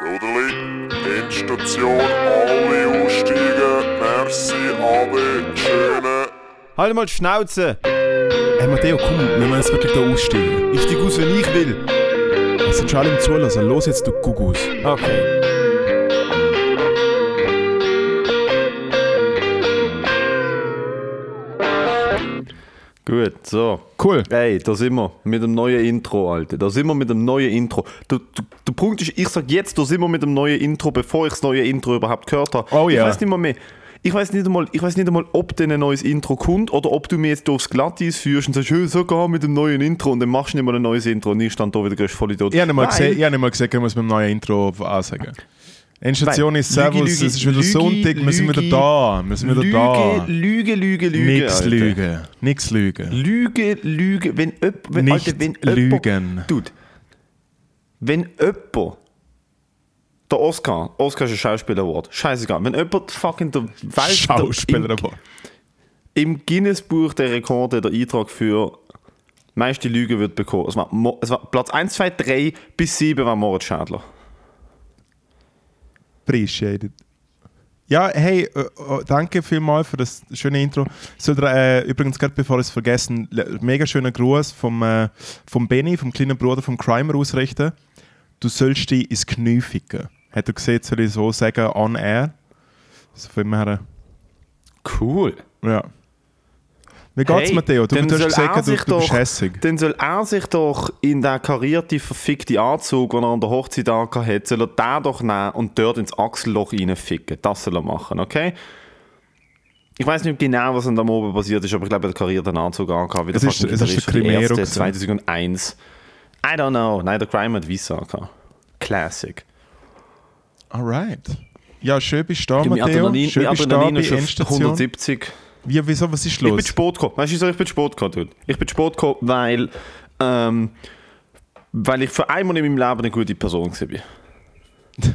Soderli, Endstation, alle aussteigen. Merci, Ade, schöne. Halt mal die Schnauze! Hey Matteo, komm, wir müssen jetzt wirklich da aussteigen. Ich steig aus, wenn ich will. Es sind schon alle im Zulassen. Los jetzt, du Gugus. Okay. Gut, so. Cool. Hey, da sind wir mit dem neuen Intro, Alter. Da sind wir mit dem neuen Intro. Du, du, der Punkt ist, ich sag jetzt, da sind wir mit dem neuen Intro, bevor ich das neue Intro überhaupt gehört habe. Oh ich ja. weiß nicht mal mehr. Ich weiß nicht einmal, ich weiß nicht einmal, ob denn ein neues Intro kommt oder ob du mir jetzt aufs Glatteis führst und sagst, hey, so geh mit dem neuen Intro und dann machst du nicht mal ein neues Intro und ich stand da wieder voll Idiot. Ich habe nicht mal gesehen, ich habe nicht mal gesehen, können wir es mit dem neuen Intro ansagen. Endstation ist Lüge, Servus, Lüge, es ist wieder Lüge, Sonntag, wir sind wieder Lüge, da. Wir sind wieder Lüge, da. Lüge, Lüge, Lüge. Nix Alter. lügen. Nix lügen. Lüge, Lüge, wenn öpp, wenn, Nicht Alter, wenn lügen. Öppo, Dude, wenn jemand, der Oscar, Oscar ist ein Schauspieler-Award, scheißegal, wenn jemand fucking der Welt Schauspieler im, im Guinness-Buch der Rekorde der Eintrag für meiste Lüge wird bekommen. Es war, es war Platz 1, 2, 3 bis 7 war Moritz Schädler. Appreciated. Ja, hey, äh, äh, danke vielmals für das schöne Intro. Soll äh, übrigens, gerade bevor ich es vergessen, mega schöner Gruß vom, äh, vom Benny, vom kleinen Bruder vom Crimer ausrichten. Du sollst dich ins Knie ficken. Hat er gesehen, soll ich so sagen, on air? Von dem her, Cool. ja. Wie geht's, Hey, Matteo? Du, du soll hast er gesagt, du, sich du bist doch- hässig. Dann soll er sich doch in den karierten, verfickten Anzug, den er an der Hochzeit angehabt soll er den doch nehmen und dort ins Achselloch reinficken. Das soll er machen, okay? Ich weiß nicht genau, was an dem oben passiert ist, aber ich glaube, er hat karierten Anzug angehabt. der Es ist- es ist der gewesen. 2001. I don't know. Nein, der Crime hat Weiss angehabt. Classic. Alright. Ja, schön bist du da, Matteo. Adrenalin, Schön bist du da bei ist auf Endstation. 170. Wie, wieso, was ist Ich bin los? zu spät gekommen. Weißt du, wieso ich bin zu spät gekommen, Dude? Ich bin zu spät gekommen, weil, ähm, weil ich für einmal in meinem Leben eine gute Person war.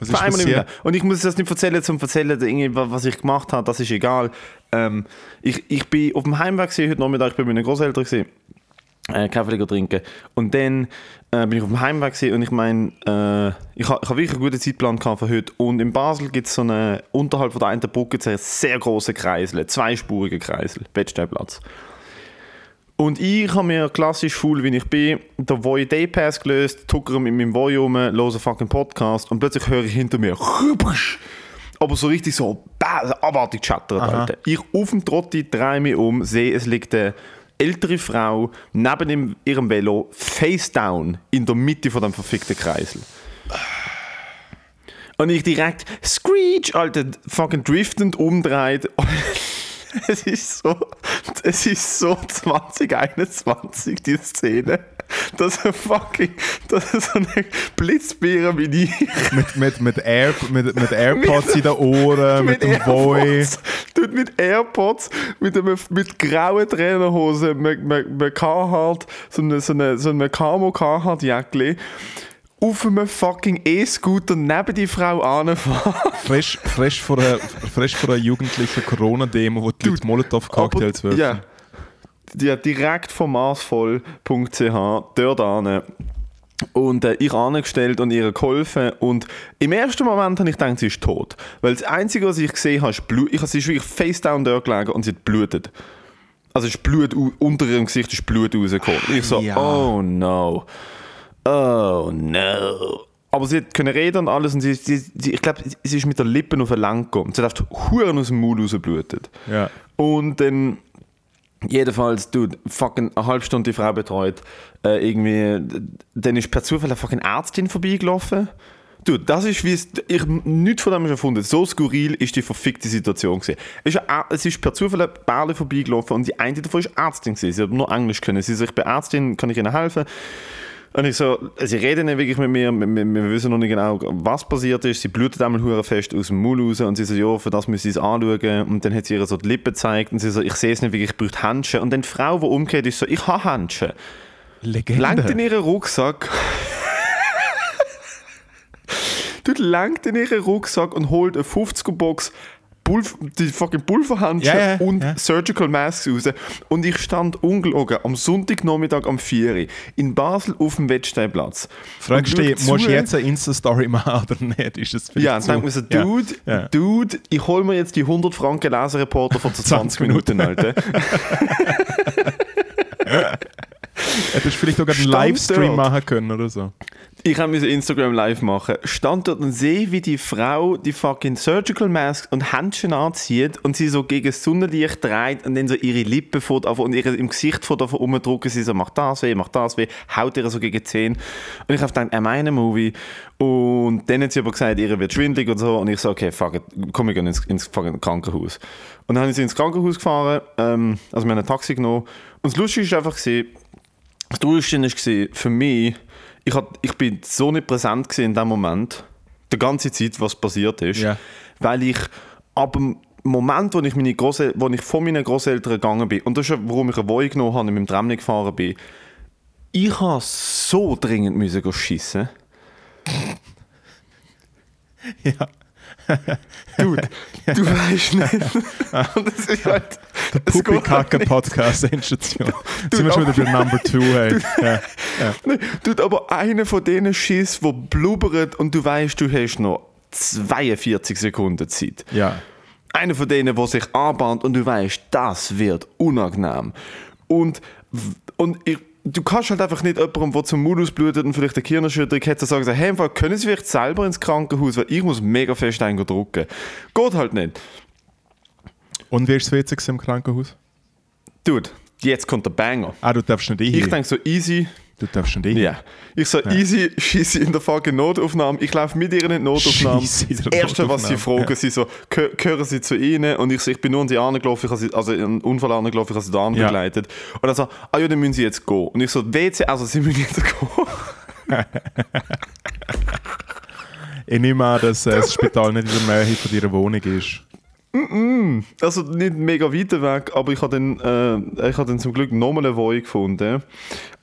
Was Für ist passiert? Und ich muss das nicht erzählen, zum erzählen, was ich gemacht habe, das ist egal. Ähm, ich, ich bin auf dem Heimweg gewesen, heute Nachmittag, ich bin bei meinen Großeltern gewesen, äh, Kaffee trinken. Und dann äh, bin ich auf dem Heimweg gewesen und ich meine, äh, ich habe hab wirklich einen guten Zeitplan gehabt für heute. Und in Basel gibt es so eine, unterhalb von der einen Brücke einen sehr großen Kreisel, zweispurigen Kreisel, Bettstellplatz. Und ich habe mir klassisch faul, wie ich bin, den Voy Day Pass gelöst, tuckere mit meinem Voy rum, höre fucking Podcast und plötzlich höre ich hinter mir aber so richtig so bah, abartig chattern, Alter. Ich auf dem Trotti drehe mich um, sehe, es liegt eine ältere Frau neben ihrem Velo, face down, in der Mitte von dem verfickten Kreisel. Und ich direkt, Screech, Alter, fucking driftend umdreht. Es ist so, es ist so 2021, die Szene, dass er fucking, dass er so eine Blitzbeere wie die mit, mit, mit, Air, mit, mit AirPods in den Ohren, mit, dem Boy. Tut mit AirPods, mit, einem, mit grauen Trainerhosen, mit, mit, mit Carhartt, so eine, so eine, so eine Camo Carhartt Jäckli, auf einem fucking E-Scooter neben die Frau anfahren. Frisch, frisch, vor einer, frisch vor einer jugendlichen Corona-Demo, wo die Leute Molotov-Cocktails werfen. Ja. Ja, direkt vom marsvoll.ch dort an. Und äh, ich angestellt und ihr geholfen. Und im ersten Moment habe ich gedacht, sie ist tot. Weil das Einzige, was ich gesehen habe, ist Blut. Ich, sie ist wirklich face down dort gelegen und sie hat blutet. Also ist Blut, unter ihrem Gesicht ist Blut rausgekommen. Ich so, Ja. oh no. Oh no. Aber sie können reden und alles und sie, sie, sie ich glaube, sie ist mit der Lippen auf den Lang gekommen. Sie hat einfach Huren aus dem Mund rausgeblutet. Ja. Und dann, jedenfalls, du, fucking eine halbe Stunde die Frau betreut, äh, irgendwie, dann ist per Zufall eine fucking Ärztin vorbeigelaufen. Du, das ist wie es, ich nichts von dem ist erfunden. So skurril ist die verfickte Situation gewesen. Es ist, per Zufall eine Bärle vorbeigelaufen und die eine davon ist Ärztin gewesen. Sie hat nur Englisch können. Sie sagt, ich bin Ärztin, kann ich Ihnen helfen? Und ich so, sie reden nicht wirklich mit mir, wir, wir, wissen noch nicht genau, was passiert ist. Sie blutet einmal hure fest aus dem Mund raus und sie so, ja, für das müssen sie es anschauen. Und dann hat sie ihr so die Lippen gezeigt und sie so, ich sehe es nicht wirklich, ich brauche Handschuhe. Und dann die Frau, die umgeht, ist so, ich habe Handschuhe. Legende. Langt in ihren Rucksack. Du langt in ihren Rucksack und holt eine 50er-Box Pulver, die fucking Pulverhandschuhe Ja, ja, und ja. Surgical Masks raus. Und ich stand ungelogen am Sonntagnachmittag am 4 Uhr in Basel auf dem Wettsteinplatz. Fragst du dich, musst du jetzt eine Insta-Story machen oder nicht? Ist das Ja, dann so? denkt man so. Dude. Dude, ich hol mir jetzt die 100 Franken Lesereporter von 20 Minuten, Alter. Hättest du vielleicht sogar einen Livestream machen können oder so. Ich musste Instagram live machen. Stand dort und sehe, wie die Frau die fucking Surgical Mask und Händchen anzieht und sie so gegen das Sonnenlicht dreht und dann so ihre Lippen vor, und ihre, im Gesicht vor davon umdrücken. Sie so, macht das weh, macht das weh, haut ihr so gegen die Zähne. Und ich habe gedacht, er meine Movie. Und dann hat sie aber gesagt, ihr wird schwindelig und so. Und ich so, okay, fuck it, komm, wir gehen ins, ins fucking Krankenhaus. Und dann habe ich sie ins Krankenhaus gefahren, ähm, also wir haben ein Taxi genommen. Und das Lustige war einfach, das Traurigste war für mich, ich, hat, ich bin so nicht präsent in dem Moment, die ganze Zeit, was passiert ist, Ja. weil ich ab dem Moment, wo ich, meine Grosse, wo ich von meinen Großeltern gegangen bin, und das ist ja, warum ich eine Wohnung genommen habe und mit dem Tram gefahren bin, ich habe so dringend müssen schiessen. Ja. Dude, du weißt nicht. Und das ist halt, geht halt. Podcast Endstation. Du, Sind wir schon wieder bei Number 2, hey. Ja. Nein, Dude, aber einer von diesen Schiss, der blubbert und du weißt, du hast noch 42 Sekunden Zeit. ja. Einer von denen, der sich anbahnt und du weißt, das wird unangenehm. Und, und ich, du kannst halt einfach nicht jemandem, der zum Mund ausblutet und vielleicht eine Kirnerschütterung hat, sagen, so, hey, Fall, können Sie vielleicht selber ins Krankenhaus, weil ich muss mega fest eindrücken. Geht halt nicht. Und wie ist das WC im Krankenhaus? Dude, jetzt kommt der Banger. Ah, du darfst nicht Ich hin. denke so, easy, Du darfst nicht hin. Ja. Ich so, easy, schieße in der fucking Notaufnahme. Ich laufe mit ihr in die Notaufnahme. Scheisse in Das Erste, was sie fragen, sie so, "Geh- gehören sie zu ihnen? Und ich so, ich bin nur an die angelaufen, ich also in einen Unfall angelaufen, ich habe sie da Ja. begleitet. Und er so, ah ja, dann müssen sie jetzt gehen. Und ich so, WC, also sie müssen jetzt gehen. Ich nehme an, dass äh, das Spital nicht in der Nähe von deiner Wohnung ist. Also nicht mega weit weg, aber ich habe dann, äh, habe dann zum Glück nochmal eine Wohnung gefunden.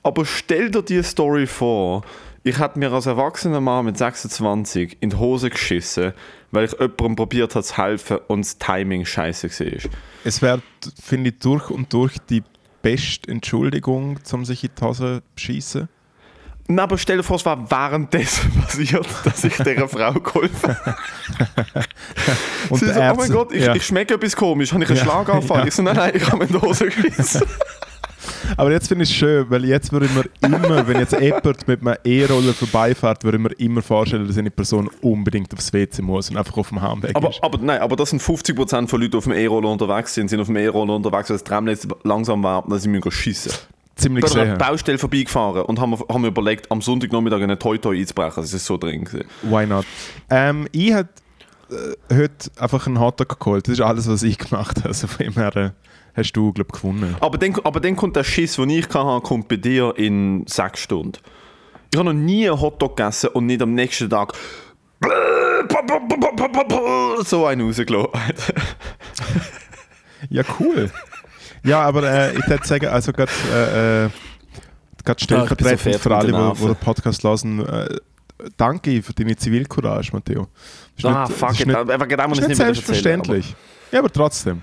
Aber stell dir die Story vor, ich hätte mir als erwachsener Mann mit 26 in die Hose geschissen, weil ich jemandem probiert habe zu helfen und das Timing scheiße war. Es wäre, finde ich, durch und durch die beste Entschuldigung, um sich in die Hose zu schießen. Nein, aber stell dir vor, es war währenddessen passiert, dass ich dieser Frau geholfen habe. Und Sie der so, oh mein Gott, ich, ja. ich schmecke etwas komisch, habe ich einen Ja, Schlaganfall? ja. Ich so, nein, nein, ich habe mir die Hose geschissen. Aber jetzt finde ich es schön, weil jetzt würde ich mir immer, wenn jetzt jemand mit einem E-Roller vorbeifährt, würde ich mir immer vorstellen, dass eine Person unbedingt aufs WC muss und einfach auf dem Heimweg Aber, ist. aber nein, aber das sind 50% von Leuten, die auf dem E-Roller unterwegs sind, sind auf dem E-Roller unterwegs, weil das Tramnetz langsam war, dass sie müssen schiessen. Ziemlich Ich bin an einer Baustelle vorbeigefahren und haben, haben mir überlegt, am Sonntagnachmittag einen Toi-Toi einzubrechen. Das ist so drin. gewesen. Why not? Ähm, ich habe äh, heute einfach einen Hotdog geholt. Das ist alles, was ich gemacht habe. Also von dem her äh, hast du, glaube ich, gewonnen. Aber dann, aber dann kommt der Schiss, den ich hatte, kommt bei dir in sechs Stunden. Ich habe noch nie einen Hotdog gegessen und nicht am nächsten Tag so einen rausgelassen. Ja, cool. Ja, aber äh, ich würde sagen, also gerade äh, äh, fertig für alle, die den Podcast hören, äh, danke für deine Zivilcourage, Matteo. Ah, nicht- fuck it. nicht- Aber genau muss ich nicht mehr erzählen, selbstverständlich. ja, aber trotzdem. aber-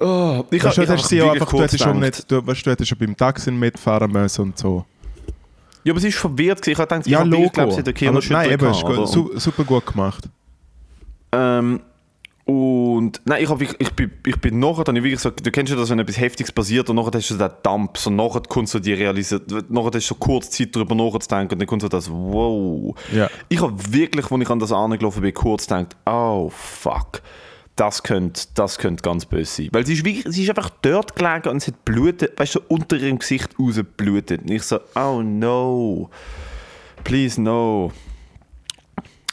Oh, ich Weißt habe du, ich hast sie einfach, du, hättest schon nicht, du, weißt, du hättest schon beim Taxi mitfahren müssen und so. Ja, aber sie ist verwirrt. Ich habe gedacht, Ja, Logo. ich glaube, sie hat eine aber nein, eben, su super gut gemacht. Ähm, und nein, ich, hab, wirklich- ich, bin, ich bin nachher dann wirklich so, du kennst ja das, wenn etwas Heftiges passiert und nachher hast du so den Dump, so nachher kommt so die realisiert, nachher hast du so kurz Zeit darüber nachzudenken und dann kommt so das Wow. Ja. Ich habe wirklich, als ich an das angelaufen bin, kurz gedacht, oh fuck, das könnte, das könnte ganz böse sein. Weil sie ist, wirklich, sie ist einfach dort gelegen und es hat blutet, weißt du, so unter ihrem Gesicht rausgeblutet. Und ich so, oh no, please no.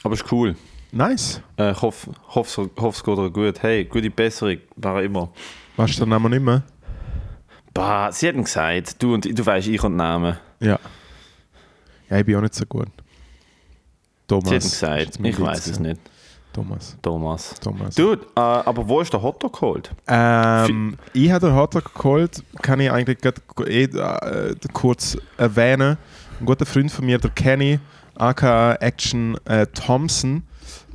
Aber ist cool. Nice. Äh, ich hoffe, hoffe, hoffe, es geht gut. Hey, gute Besserung, auch immer. Weißt du den Namen nicht mehr? Bah, sie haben gesagt, du, und, du weißt, ich und Namen. Ja. Ja, ich bin auch nicht so gut. Thomas. Sie haben gesagt, ich weiß es nicht. Thomas. Thomas. Thomas. Dude, äh, aber wo ist der Hotdog geholt? Ähm, ich habe den Hotdog geholt, kann ich eigentlich grad eh, äh, kurz erwähnen. Ein guter Freund von mir, der Kenny, aka Action äh, Thompson,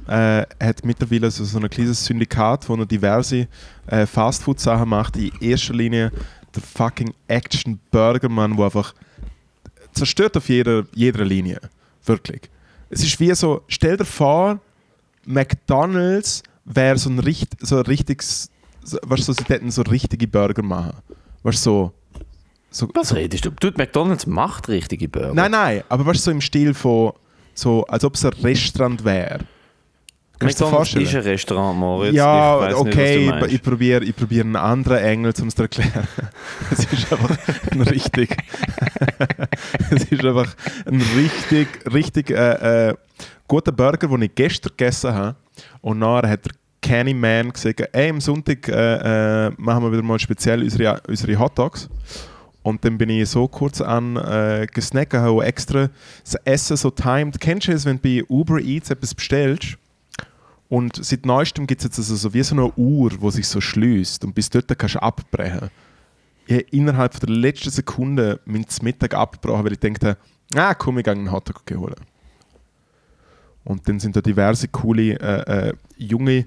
äh, hat mittlerweile so, so ein kleines Syndikat, wo er diverse äh, Fastfood-Sachen macht. In erster Linie der fucking Action Burger Mann, der einfach zerstört auf jeder, jeder Linie. Wirklich. Es ist wie so, stell dir vor, McDonalds wäre so ein, richt, so ein richtiges, so, weißt du, so, sie hätten so richtige Burger machen. Weißt du, so. so Was redest du? Tut McDonalds macht richtige Burger. Nein, nein, aber weißt du, so im Stil von, so, als ob es ein Restaurant wäre. Kannst du dir McDonalds vorstellen? ist ein Restaurant, Moritz. ja, ich weiss okay, nicht, was du ich, probiere ich probier einen anderen Engel, um es zu erklären. es ist einfach ein richtig. es ist einfach ein richtig, richtig äh, äh, guter Burger, den ich gestern gegessen habe. Und nachher hat der Kenny Man gesagt: Ey, am Sonntag äh, äh, machen wir wieder mal speziell unsere, unsere Hot Dogs. Und dann bin ich so kurz an äh, gesnackt, habe extra das Essen so timed. Kennst du es, wenn du bei Uber Eats etwas bestellst? Und seit neuestem gibt es jetzt also so wie so eine Uhr, die sich so schließt und bis dort kannst du abbrechen. Ich habe innerhalb der letzten Sekunde meinen Mittag abgebrochen, weil ich dachte, ah komm, ich gehe einen Hotdog holen. Und dann sind da diverse coole äh, äh, junge,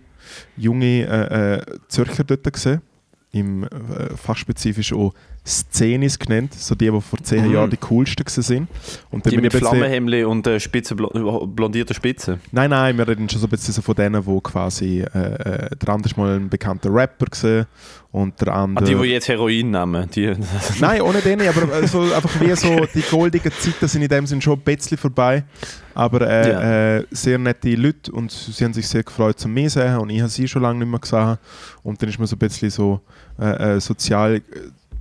junge äh, äh, Zürcher dort gesehen. Im äh, fachspezifisch auch Szenis genannt, so die, die vor zehn Mhm. Jahren die coolsten gewesen sind. Und dann Die mit Flammenhemdli und äh, spitze, blo- blondierte Spitze. Nein, nein, wir reden schon so ein bisschen so von denen, wo quasi äh, äh, der andere ist mal ein bekannter Rapper gesehen und der Ah, andere. die, die jetzt Heroin nehmen. Die, Nein, ohne denen, aber also einfach wie so die goldigen Zeiten sind in dem Sinn schon ein bisschen vorbei. Aber äh, Ja. äh, sehr nette Leute und sie haben sich sehr gefreut, zu mir zu sehen und ich habe sie schon lange nicht mehr gesehen. Und dann ist man so ein bisschen so äh, äh, sozial äh,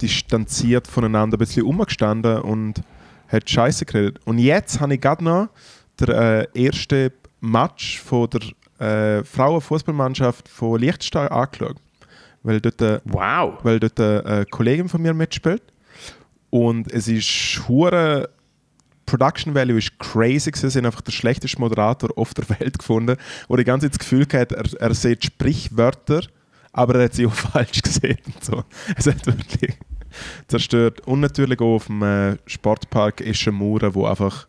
distanziert voneinander ein bisschen umgestanden und hat Scheiße geredet. Und jetzt habe ich gerade noch der äh, erste Match von der äh, Frauenfußballmannschaft von Liechtenstein angeschaut. Weil dort, äh, wow. weil dort eine äh, Kollegin von mir mitspielt. Und es ist hure Production Value ist crazy gewesen. Sie haben einfach den schlechtesten Moderator auf der Welt gefunden, wo die ganze Zeit das Gefühl hatte, er, er sieht Sprichwörter, aber er hat sie auch falsch gesehen. Und so. Es hat wirklich zerstört. Und natürlich auch auf dem äh, Sportpark Eschenmauer, wo einfach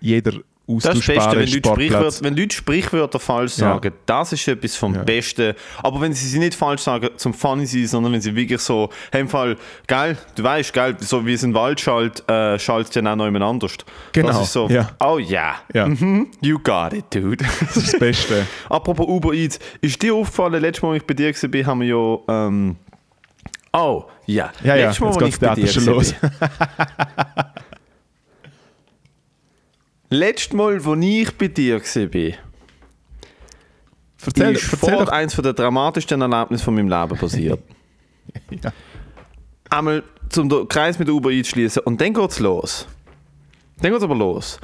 jeder Das ist das Beste, wenn Leute. Sprichwörter, wenn Leute Sprichwörter falsch Ja. sagen, das ist etwas vom Ja. Besten. Aber wenn sie sie nicht falsch sagen, zum Funny sein, sondern wenn sie wirklich so, hey, im Fall, geil, du weißt, geil, so wie es in den Wald schallt, äh, schaltet ja auch noch jemand anders. Genau, Das ist so, ja. oh ja, Ja. mhm, you got it, dude. Das ist das Beste. Apropos Uber Eats, ist dir aufgefallen, letztes Mal, als ich bei dir war, haben wir ja, ähm, oh, ja, Ja, ja, letztes Mal, jetzt als geht ich das bei dir Theater schon los. Letztes Mal, als ich bei dir war, Erzähl, ist erzähl vor doch. eines der dramatischsten Erlebnisse von meinem Leben passiert. Ja. Einmal zum Kreis mit der Uber Eats schließen und dann geht's los. Dann geht's aber los.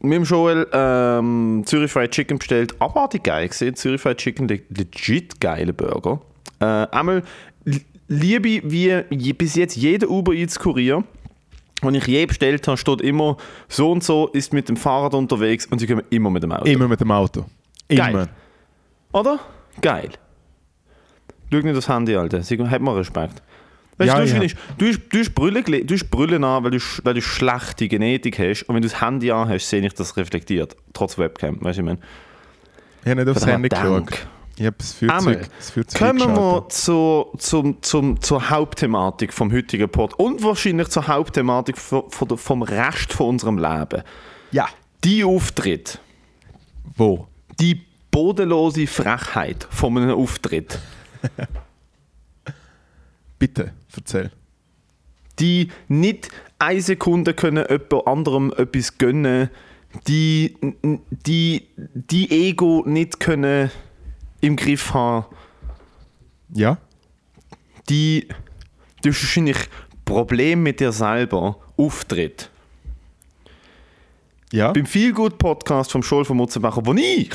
Mit dem Joel ähm, Zürich Fried Chicken bestellt, abartig geil gesehen. Zürich Fried Chicken, le- legit geile Burger. Äh, einmal li- liebe wie bis jetzt jeder Uber Eats Kurier, den ich je bestellt habe, steht immer so und so ist mit dem Fahrrad unterwegs und sie kommen immer mit dem Auto. Immer mit dem Auto. Immer. Geil. Oder? Geil. Schau nicht das Handy, Alter. Sie hat mal Respekt. Weißt Ja, du, ja. du, hast- du, hast, du, hast Brille, du hast Brille an, weil du, weil du schlechte Genetik hast. Und wenn du das Handy an hast, sehe ich das reflektiert. Trotz Webcam, weißt du, ich meine. Ich habe nicht aufs Handy geschaut. Ich habe das Einmal. Führzeug, das Führzeug Kommen wir zur, zum, zum, zur Hauptthematik vom heutigen Pod und wahrscheinlich zur Hauptthematik von, von der, vom Rest von unserem Leben. Ja. Die Auftritt, Wo? die bodenlose Frechheit von einem Auftritt. Bitte, erzähl. die nicht eine Sekunde können jemand anderem etwas gönnen, die, die, die Ego nicht können im Griff haben, Ja? die hast wahrscheinlich Problem mit dir selber auftritt. Ja? Beim Feelgood Podcast vom Scholl von Mutzenbacher, wo ich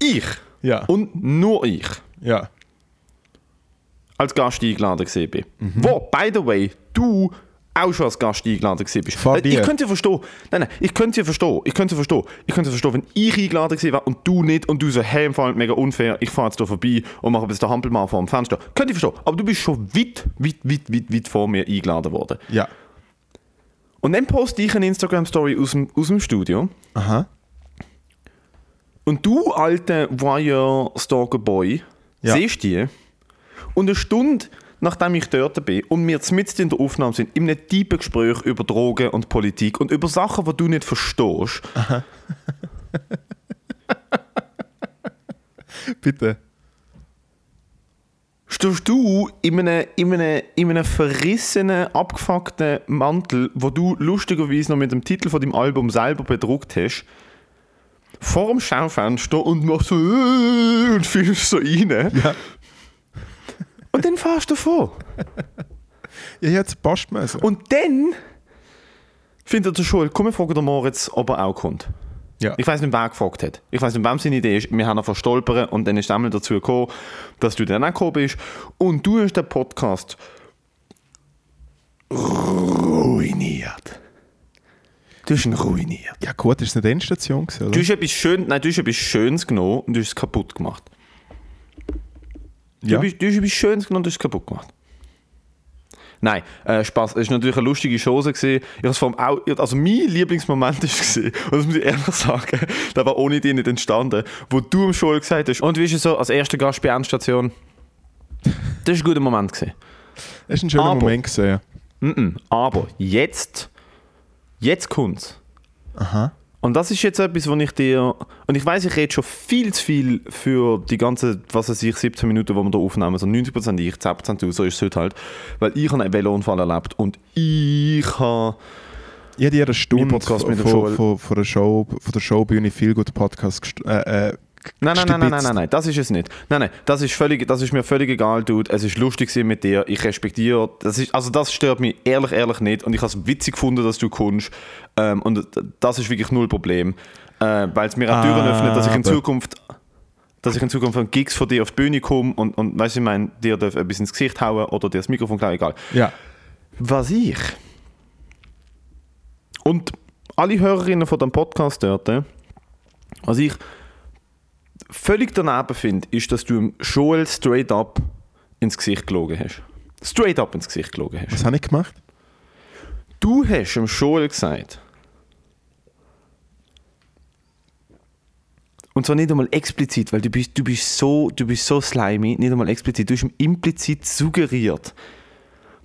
ich Ja. und nur ich Ja. als Gast eingeladen gewesen bin. Wo, by the way, du auch schon als Gast eingeladen bist. Vor Äh, dir. Ich könnte verstehen, nein, nein, ich könnte verstehen, ich könnte verstehen, ich könnte verstehen, wenn ich eingeladen gewesen wäre und du nicht und du so, hey, im Fall mega unfair, ich fahre jetzt da vorbei und mache bis der Hampelmann vor dem Fenster. Könnte ich verstehen, aber du bist schon weit, weit, weit, weit, weit vor mir eingeladen worden. Ja. Und dann poste ich eine Instagram-Story aus dem, aus dem Studio Aha. Und du, alter Wire-Stalker-Boy, Ja. siehst die und eine Stunde nachdem ich dort bin und wir mitten in der Aufnahme sind, in einem tiefen Gespräch über Drogen und Politik und über Sachen, die du nicht verstehst, Bitte. stehst du in einem, in einem, in einem verrissenen, abgefuckten Mantel, wo du lustigerweise noch mit dem Titel von deinem Album selber bedruckt hast, vor dem Schaufenster und machst so und filmst so rein. Ja. Und dann fährst du davon. Ja, jetzt passt mir so. Und dann findet der Schul, komm, wir fragen den Moritz, ob er auch kommt. Ja. Ich weiß nicht, wer gefragt hat. Ich weiß nicht, wem seine Idee ist. Wir haben ihn verstolpert und dann ist einmal dazu gekommen, dass du dann auch gekommen bist. Und du hast den Podcast ruiniert. Du hast ihn ruiniert. Ja gut, ist es eine Endstation gewesen, Du oder? hast etwas, Schön, nein, du hast etwas Schönes genommen und du hast es kaputt gemacht. Du, Ja. bist, du hast etwas Schönes genommen und du hast es kaputt gemacht. Nein, äh, Spaß. Es war natürlich eine lustige Chose. Gewesen. Ich allem auch, also mein Lieblingsmoment war, und das muss ich ehrlich sagen, der war ohne dich nicht entstanden, wo du im Schul gesagt hast, und wie ist es so, als erster Gast bei Endstation? Das war ein guter Moment. Gewesen. Es ist ein schöner Aber- Moment gewesen, ja. Mm-mm. Aber jetzt, jetzt kommt's. Aha. Und das ist jetzt etwas, was ich dir. Und ich weiß, ich rede schon viel zu viel für die ganze, was weiß ich, 17 Minuten, die wir hier aufnehmen. Also 90% ich, 10% du, so ist es heute halt. Weil ich habe einen Velounfall erlebt und ich habe. Ich habe dir eine Stunde von, von, der Show, von der Showbühne viel gut Podcast äh, äh, Nein, nein, nein, nein, nein, nein, nein, das ist es nicht. Nein, nein, das ist, völlig, das ist mir völlig egal, Dude. Es ist lustig mit dir. Ich respektiere. Das ist, also, das stört mich ehrlich, ehrlich nicht. Und ich habe es witzig gefunden, dass du kommst. Ähm, und das ist wirklich null Problem. Äh, weil es mir auch Türen öffnet, dass ich in Aber- Zukunft. Dass ich in Zukunft an Gigs von dir auf die Bühne komme und, und weißt du, ich meine, dir darf etwas ins Gesicht hauen oder dir das Mikrofon klauen, egal. Ja. Was ich und alle Hörerinnen von dem Podcast dort, was ich völlig daneben finde, ist, dass du Joel straight up ins Gesicht gelogen hast. Straight up ins Gesicht gelogen hast. Was habe ich gemacht? Du hast dem Joel gesagt, und zwar nicht einmal explizit, weil du bist, du bist, so, du bist so slimy, nicht einmal explizit, du hast ihm implizit suggeriert,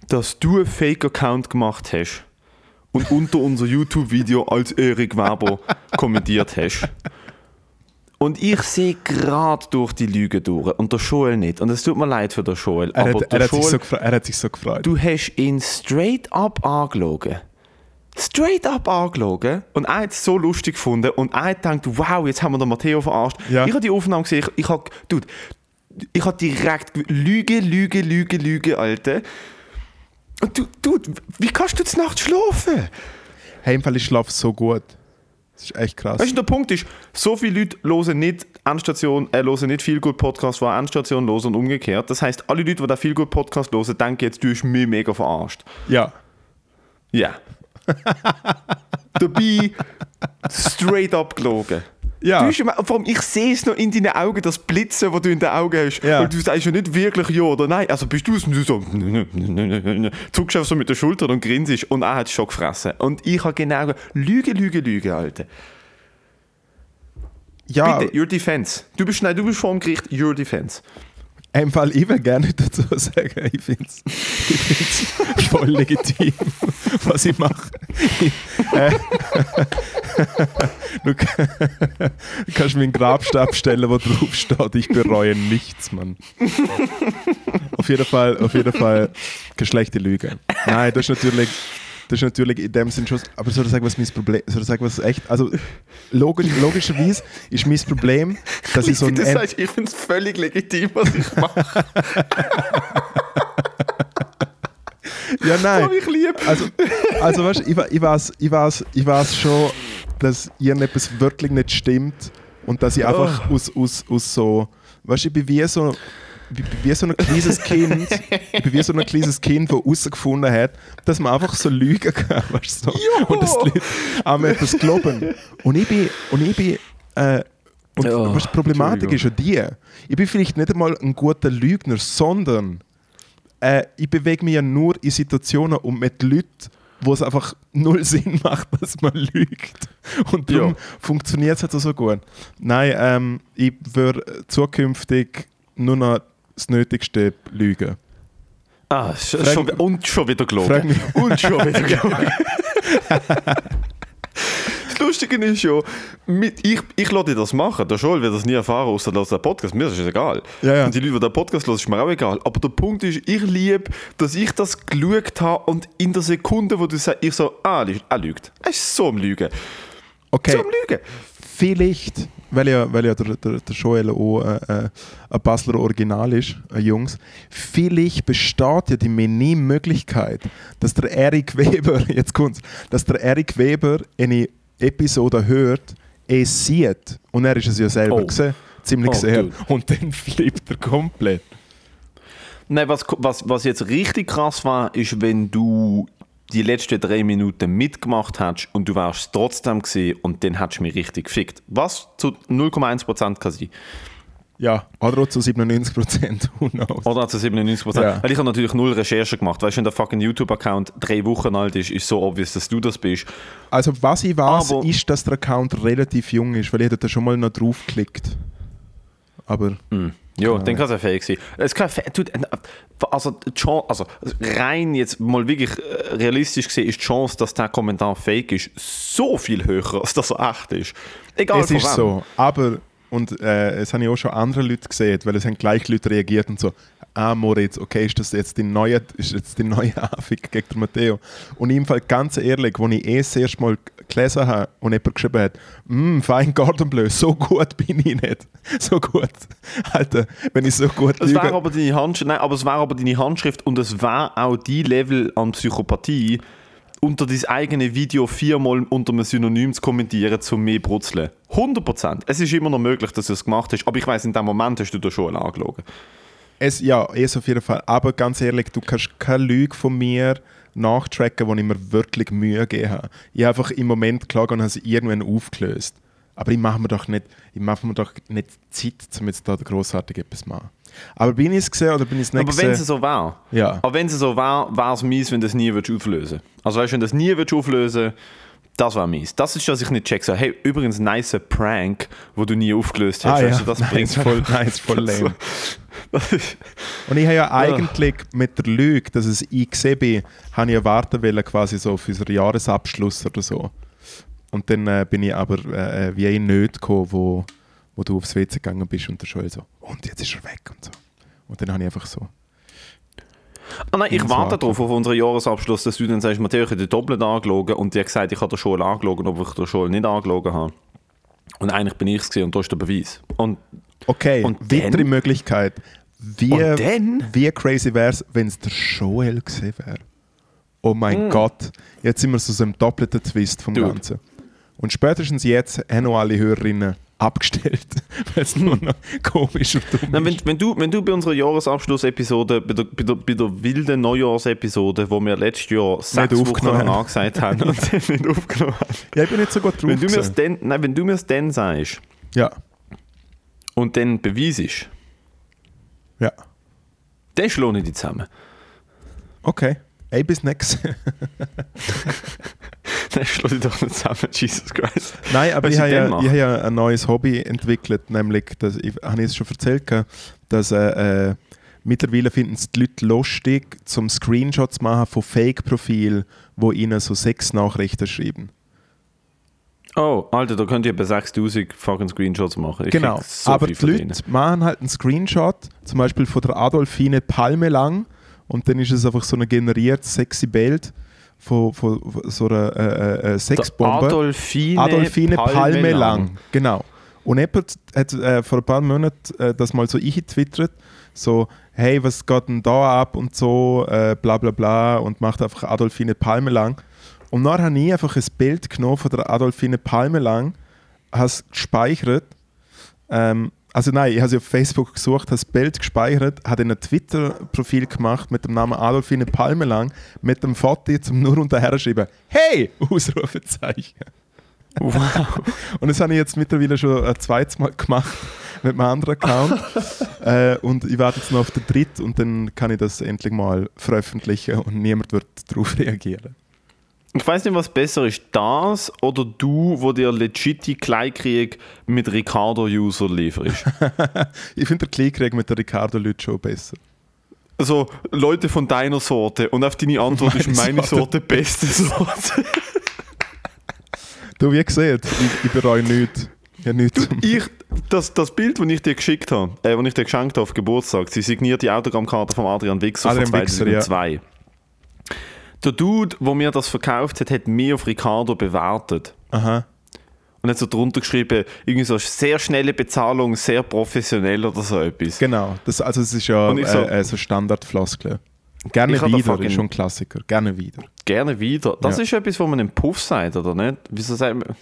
dass du einen Fake-Account gemacht hast und unter unser YouTube-Video als Erik Weber kommentiert hast. Und ich sehe gerade durch die Lüge durch und der Joel nicht. Und es tut mir leid für den Joel. Er aber hat, er, hat sich Joel- so er hat sich so gefreut. Du hast ihn straight up angelogen. Straight up angelogen. Und er hat es so lustig gefunden. Und er hat gedacht, wow, jetzt haben wir den Matteo verarscht. Ja. Ich habe die Aufnahme gesehen. Ich, ich habe, dude, ich habe direkt Lüge, Lüge, Lüge, Lüge, Alter. Und du, dude, wie kannst du jetzt nachts schlafen? Hey, im Fall, ich schlafe so gut. Das ist echt krass. Weißt du, der Punkt ist, so viele Leute hören nicht Endstation, äh, hören nicht viel gut Podcast, die Endstation hören und umgekehrt. Das heißt, alle Leute, die da viel gut Podcast hören, denken jetzt, du hast mich mega verarscht. Ja. Ja. Dabei straight up gelogen. Ja. Du hast, vor allem, ich sehe es noch in deinen Augen, das Blitzen, das du in den Augen hast. Ja. Und du sagst ja nicht wirklich ja oder nein. Also bist du es und du so, zuckst einfach so mit der Schulter und grinsest und er hat es schon gefressen. Und ich habe genau, Lüge, Lüge, Lüge, Alter. Ja, Bitte, your defense. Du bist, nein, du bist vor dem Gericht, your defense. Im Fall, ich will gerne dazu sagen, ich finde es voll legitim, was ich mache. Du ka- du kannst mir einen Grabstab stellen, wo drauf steht, ich bereue nichts, Mann. auf jeden Fall, auf jeden Fall keine schlechte Lüge. Nein, das ist natürlich, das ist natürlich in dem Sinn schon, aber soll ich sagen, was mein Problem, soll ich sagen, was echt, also logisch, logischerweise ist mein Problem, dass ich so ein das heißt, ich finde es völlig legitim, was ich mache. Ja, nein. Oh, ich liebe. Also, also weißt, ich, wa- ich, weiß, ich, weiß, ich weiß schon, dass irgendetwas wirklich nicht stimmt und dass ich einfach aus, aus, aus so, weißt du, ich bin wie so, wie, wie so ein kleines Kind, wie so ein kleines Kind, das herausgefunden hat, dass man einfach so lügen kann, weißt du, so. und dass die Leute an etwas glauben. Und ich bin, und ich bin, äh, und Oh, die Problematik ist ja die, ich bin vielleicht nicht einmal ein guter Lügner, sondern äh, ich bewege mich ja nur in Situationen und mit Leuten, wo es einfach null Sinn macht, dass man lügt. Und darum Ja. funktioniert es halt so gut. Nein, ähm, ich würde zukünftig nur noch das Nötigste lügen. Ah, sch Frag- schon, und schon wieder gelogen. Und schon wieder gelogen. das Lustige ist ja, mit, ich, ich lasse dir das machen. Der Joel wird das nie erfahren, außer dass der Podcast, mir ist es egal. Ja, ja. Und die Leute, die den Podcast hören, ist mir auch egal. Aber der Punkt ist, ich liebe, dass ich das geschaut habe und in der Sekunde, wo du sagst, ich so, ah, er er lügt. Er ist so am Lügen. Okay, So am Lügen. vielleicht, weil ja, weil ja der, der, der Joel auch äh, äh, ein Basler Original ist, äh, Jungs, vielleicht besteht ja die Menü-Möglichkeit, dass der Eric Weber, jetzt kommt's, dass der Eric Weber eine Episode hört, es sieht und er ist es ja selber Oh. gesehen, ziemlich Oh, sehr, dude. und dann flippt er komplett. Nein, was, was, was jetzt richtig krass war, ist, wenn du die letzten drei Minuten mitgemacht hast und du wärst trotzdem gesehen und dann hättest du mich richtig gefickt. Was zu 0,1% kann sein. Ja, oder zu 97 Prozent. Oder zu 97%. Ja. Weil ich habe natürlich null Recherche gemacht. Weißt du, wenn der fucking YouTube-Account drei Wochen alt ist, ist so obvious, dass du das bist. Also was ich weiß, Aber- ist, dass der Account relativ jung ist, weil ich da schon mal noch draufgeklickt. Aber Ja, dann kann es ja fake sein. Es kann äh, also, Chance, also rein jetzt mal wirklich äh, realistisch gesehen ist die Chance, dass der Kommentar fake ist, so viel höher, als dass er echt ist. Egal es ist wem. so. Aber, und äh, es habe ich auch schon andere Leute gesehen, weil es haben gleich Leute reagiert und so, ah Moritz, okay, ist das jetzt die neue, ist jetzt die neue Anfick gegen Matteo? Und im Fall ganz ehrlich, als ich eh das erste Mal gelesen habe und jemand geschrieben hat, «Mm, fein Gordon Bleu, so gut bin ich nicht. So gut. Alter, wenn ich so gut Es wäre aber deine Handschrift, nein, aber es wäre aber deine Handschrift und es wäre auch die Level an Psychopathie, unter dein eigene Video viermal unter einem Synonym zu kommentieren, zum mehr brutzeln. 100%. Es ist immer noch möglich, dass du es gemacht hast, aber ich weiß in dem Moment hast du da schon angelogen. Es, ja, es auf jeden Fall. Aber ganz ehrlich, du kannst keine Lüge von mir nachtracken, wo ich mir wirklich Mühe gegeben habe. Ich habe einfach im Moment geklagt und habe sie irgendwann aufgelöst. Aber ich mache mir doch nicht, ich mache mir doch nicht Zeit, um jetzt da grossartig etwas zu machen. Aber bin ich es gesehen oder bin ich es nicht Aber wenn es so wäre, Ja. aber wenn es so wäre, wäre es mies, wenn du es nie würdest auflösen Also weißt du, wenn du es nie würdest auflösen das wäre mies. Das ist, dass ich nicht check. So, hey, übrigens, nice Prank, wo du nie aufgelöst hast. Ah, weißt ja. das bringt ist voll, ist voll Das- lame. Und ich habe ja eigentlich mit der Lüge, dass es ich gesehen bin, habe ich erwarten wollen, quasi so für unseren Jahresabschluss oder so. Und dann äh, bin ich aber äh, äh, wie ein nicht gekommen, wo, wo du aufs WC gegangen bist und der Joel so, und jetzt ist er weg und so. Und dann habe ich einfach so, Ah, nein, ich warte darauf, auf unseren Jahresabschluss, dass du dann sagst, Matteo, ich habe den doppelt angelogen und die hat gesagt, ich habe den Schule angelogen, obwohl ich den Schule nicht angelogen habe. Und eigentlich bin ich es und da ist der Beweis. Und okay, Und weitere? Möglichkeit. Wie, Und dann? wie crazy wäre es, wenn es der Joel gesehen wäre? Oh mein Gott, jetzt sind wir so einem doppelten Twist vom Dude. Ganzen. Und spätestens jetzt haben auch alle Hörerinnen abgestellt, weil es nur noch komisch und dumm Nein, wenn, ist. wenn, du, wenn du bei unserer Jahresabschlussepisode, bei der, bei, der, bei der wilden Neujahrsepisode, wo wir letztes Jahr sechs Wochen lang angesagt haben und nicht aufgenommen haben. Ja, ich bin nicht so gut drauf. Wenn du mir gewesen. dann, nein, wenn du mir dann sagst ja, und dann beweisest, ja. dann schlage ich dich zusammen. Okay. Ey, bis nächstes. Dann schlage ich doch nicht zusammen, Jesus Christ. Nein, aber Was ich ich habe, ja, ich habe ja ein neues Hobby entwickelt, nämlich, dass ich, habe es schon erzählt, dass äh, äh, mittlerweile finden es die Leute lustig, zum Screenshots machen von Fake-Profilen, wo ihnen so sechs Nachrichten schreiben. Oh, Alter, da könnt ihr bei 6000 fucking Screenshots machen. Ich genau. so aber die Leute denen. machen halt einen Screenshot, zum Beispiel von der Adolfine Palme lang, und dann ist es einfach so ein generiertes sexy Bild von, von, von so einer äh, äh, äh, Sexbombe. Adolfine, Adolfine Palme, lang. lang. Genau. Und jemand hat äh, vor ein paar Monaten äh, das mal so eingetwittert, so, hey, was geht denn da ab und so, äh, bla bla bla, und macht einfach Adolfine Palme lang. Und dann habe ich einfach ein Bild genommen von der Adolfine Palme lang, habe es gespeichert. Ähm, also nein, ich habe sie auf Facebook gesucht, habe das Bild gespeichert, habe dann ein Twitter-Profil gemacht mit dem Namen Adolfine Palme lang, mit dem Foto zum nur unterher schreiben, hey! Ausrufezeichen. Wow. Und das habe ich jetzt mittlerweile schon ein zweites Mal gemacht mit meinem anderen Account. äh, und ich warte jetzt noch auf den dritten und dann kann ich das endlich mal veröffentlichen und niemand wird darauf reagieren. Ich weiß nicht, was besser ist, das oder du, wo dir legit Kleinkrieg mit Ricardo-User lieferst. Ich finde der Kleinkrieg mit der Ricardo Lüth schon besser. Also Leute von deiner Sorte und auf deine Antwort ist Meine meine Sorte. Sorte beste Sorte. Du, wie gesagt, ich, ich bereue nichts. Ja, nichts. zum- Ich, das, das Bild, das ich dir geschickt habe, äh, das ich dir geschenkt habe auf Geburtstag, die signierte Autogrammkarte von Adrian Wichser Adrian von Wichser, ja. 2002. Der Dude, der mir das verkauft hat, hat mich auf Ricardo bewertet. Aha. Und hat so drunter geschrieben, irgendwie so sehr schnelle Bezahlung, sehr professionell oder so etwas. Genau. Das, also es ist ja so- äh, äh, so Standardfloskel. Gerne wieder, ist schon ein Klassiker. Gerne wieder. Gerne wieder. Das Ja. ist etwas, wo man im Puff sagt, oder nicht? Wieso sagt man,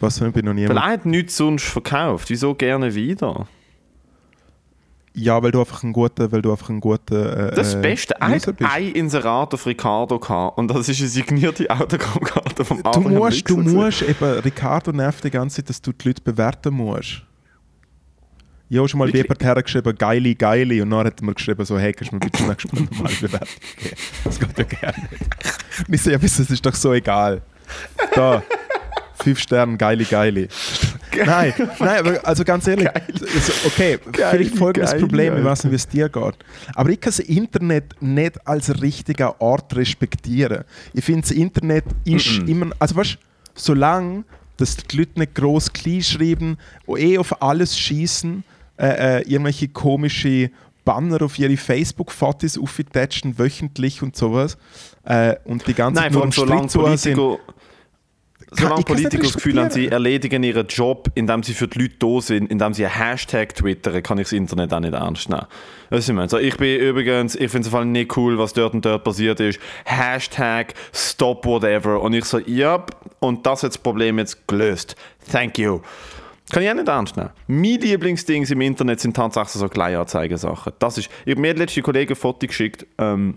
Was ich bin noch nie. weil er hat nichts sonst verkauft. Wieso gerne wieder? Ja, weil du einfach einen guten, weil du einfach einen guten. Äh, Das äh, Beste, bist. ein Inserat auf Ricardo gehabt und das ist eine signierte Autogrammkarte vom Du musst, du musst eben, Ricardo nervt die ganze Zeit, dass du die Leute bewerten musst. Ich habe schon mal Wirklich? jemand hergeschrieben, geile, geile, und dann hat er mir geschrieben, so, hey, kannst du mir bitte das nächste Mal normal Bewertung geben? Das geht ja gerne nicht. Ich so, ja, das ist doch so egal. Da, fünf Sterne, geile, geile. Nein, nein, also ganz ehrlich, also, okay, vielleicht folgendes geile, Problem, ich weiß nicht, wie es dir geht. Aber ich kann das Internet nicht als richtiger Ort respektieren. Ich finde, das Internet ist immer, also weißt du, solange dass die Leute nicht gross klein schreiben eh auf alles schießen, äh, äh, irgendwelche komische Banner auf ihre Facebook-Fotos aufgetätscht wöchentlich und sowas äh, und die ganze Nein, Zeit vor allem solange zu sind. Solange Politiker das Gefühl haben, sie erledigen ihren Job, indem sie für die Leute da sind, indem sie einen Hashtag twittern, kann ich das Internet auch nicht ernst nehmen. Du, ich meine? So, ich bin übrigens, ich finde es auf nicht cool, was dort und dort passiert ist. Hashtag stop whatever. Und ich so, ja, und das hat das Problem jetzt gelöst. Thank you. Kann ich auch nicht ernst nehmen. Mein Lieblingsding im Internet sind tatsächlich so Kleinanzeigen-Sachen. Das ist, ich habe mir letzte Kollegen ein Foto geschickt, ähm,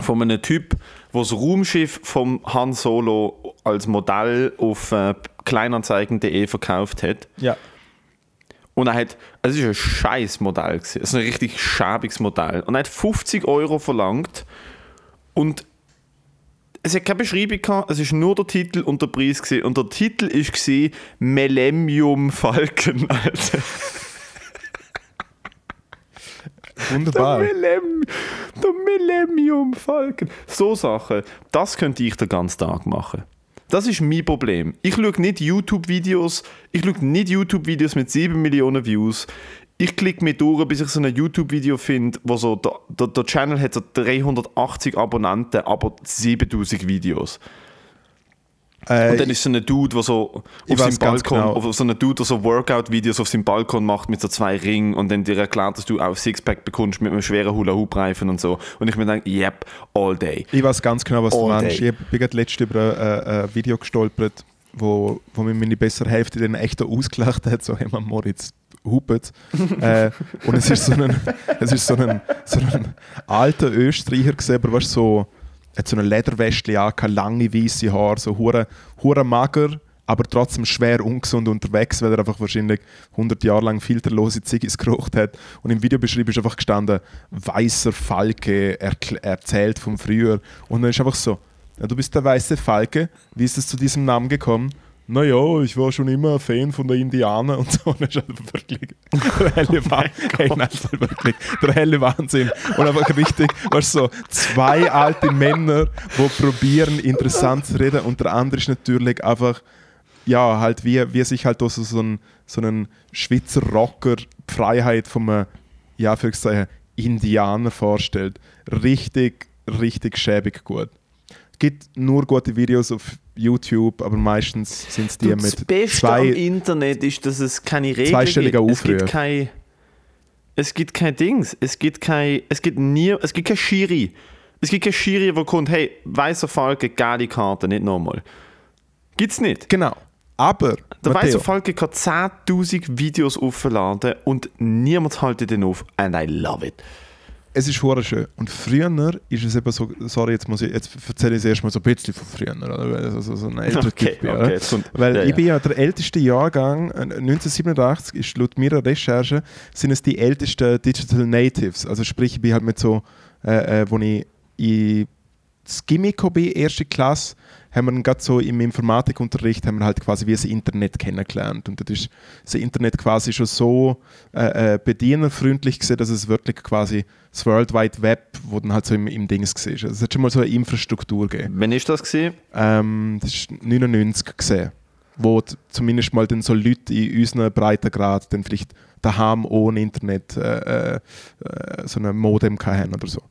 von einem Typ, der das Raumschiff vom Han Solo als Modell auf äh, kleinanzeigen.de verkauft hat. Ja. Und er hat, es ist ein scheiß Modell gewesen, es ist ein richtig schäbiges Modell. Und er hat 50 Euro verlangt und es hat keine Beschreibung gehabt, es ist nur der Titel und der Preis gewesen. Und der Titel ist gewesen, Millennium Falcon, Alter. Der, Wunderbar. Millem, der Millennium Falcon. So Sachen, das könnte ich den ganzen Tag machen. Das ist mein Problem. Ich schaue nicht YouTube-Videos, ich schaue nicht YouTube-Videos mit 7 Millionen Views. Ich klicke mir durch, bis ich so ein YouTube-Video finde, wo so, der, der, der Channel hat so 380 Abonnenten, aber 7000 Videos. Äh, Und dann ist so ein Dude, der so auf seinem Balkon, genau. so ein Dude, der so Workout-Videos auf seinem Balkon macht mit so zwei Ringen und dann dir erklärt, dass du auch Sixpack bekommst mit einem schweren Hula-Hoop-Reifen und so. Und ich mir denke, yep, all day. Ich weiß ganz genau, was du All meinst. day. Ich bin gerade letztens über ein, äh, ein Video gestolpert, wo, wo mir meine bessere Hälfte dann echt ausgelacht hat, so, hey Mann, Moritz, hupet. äh, und es ist so ein, es ist so ein, so ein alter Österreicher gewesen, aber weißt, so, hat so eine Lederweste an, lange weiße Haare, so hure, hure mager, aber trotzdem schwer ungesund unterwegs, weil er einfach wahrscheinlich 100 Jahre lang filterlose Ziggis geraucht hat. Und im Videobeschrieb ist einfach gestanden, weißer Falke erzählt von früher. Und dann ist einfach so, ja, du bist der weiße Falke, wie ist es zu diesem Namen gekommen? Naja, ich war schon immer ein Fan von der Indianer und so. Und das ist einfach wirklich der helle Wahnsinn. hey, nein, wirklich der helle Wahnsinn. Und einfach richtig, weißt so zwei alte Männer, die probieren, interessant zu reden. Und der andere ist natürlich einfach, ja, halt wie, wie sich halt auch so, so, ein, so einen Schweizer Rocker Freiheit von einem, ja, für Indianer vorstellt. Richtig, richtig schäbig gut. gibt nur gute Videos auf YouTube, aber meistens sind es die Du, das mit Beste am zwei. Internet ist, dass es keine Regeln gibt. Es gibt kein, es gibt kein Dings. Es gibt kein, es gibt nie, es gibt kein Schiri. Es gibt kein Schiri, der kommt, hey, weißer Falke, geile Karte, nicht nochmal. Gibt's nicht. Genau. Aber, Der weiße Falke kann 10.000 Videos aufladen und niemand haltet den auf. And I love it. Es ist hure schön. Und früher ist es eben so, sorry, jetzt, muss ich, jetzt erzähle ich es erstmal so ein bisschen von früher, oder? Also so, ein älterer Okay, Typ. ja. okay, kommt- Weil ja, ich ja. bin ja der älteste Jahrgang, äh, 1987 ist laut meiner Recherche, sind es die ältesten Digital Natives. Also sprich, ich bin halt mit so, äh, äh, wo ich, ich das Gimmick bin, erste Klasse, haben wir gerade so im Informatikunterricht haben wir halt quasi wie das Internet kennengelernt. Und das ist das Internet quasi schon so äh, äh, bedienerfreundlich gesehen, dass es wirklich quasi das World Wide Web, wo dann halt so im, im Dings war. Also es hat schon mal so eine Infrastruktur gegeben. Wann ist das gewesen? Ähm, das ist 99 gesehen, wo zumindest mal dann so Leute in unseren Breitengrad dann vielleicht daheim ohne Internet äh, äh, äh, so ein Modem hatten oder so.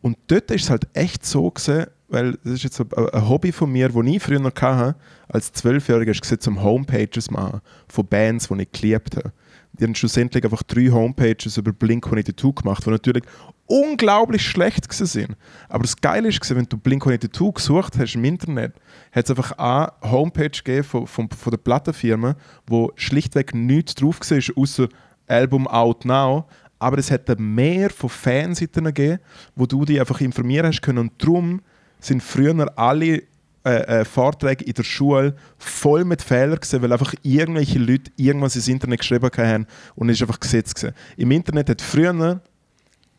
Und dort ist es halt echt so gesehen, weil das ist jetzt ein, Hobby von mir, das ich früher noch hatte, als Zwölfjähriger, gesehen, zum Homepages machen von Bands, die ich geliebt habe. Die haben schlussendlich einfach drei Homepages über Blink-182 gemacht, die natürlich unglaublich schlecht sind. Aber das Geile gewesen, wenn du Blink-182 gesucht hast im Internet, hat es einfach eine Homepage gegeben von, von, von der Plattenfirma, wo schlichtweg nichts drauf war, außer Album Out Now. Aber es hätte mehr von Fanseiten gegeben, wo du dich einfach informieren hast können. Und darum sind früher alle äh, äh, Vorträge in der Schule voll mit Fehlern gewesen, weil einfach irgendwelche Leute irgendwas ins Internet geschrieben haben und es ist einfach Gesetz gewesen. Im Internet hat früher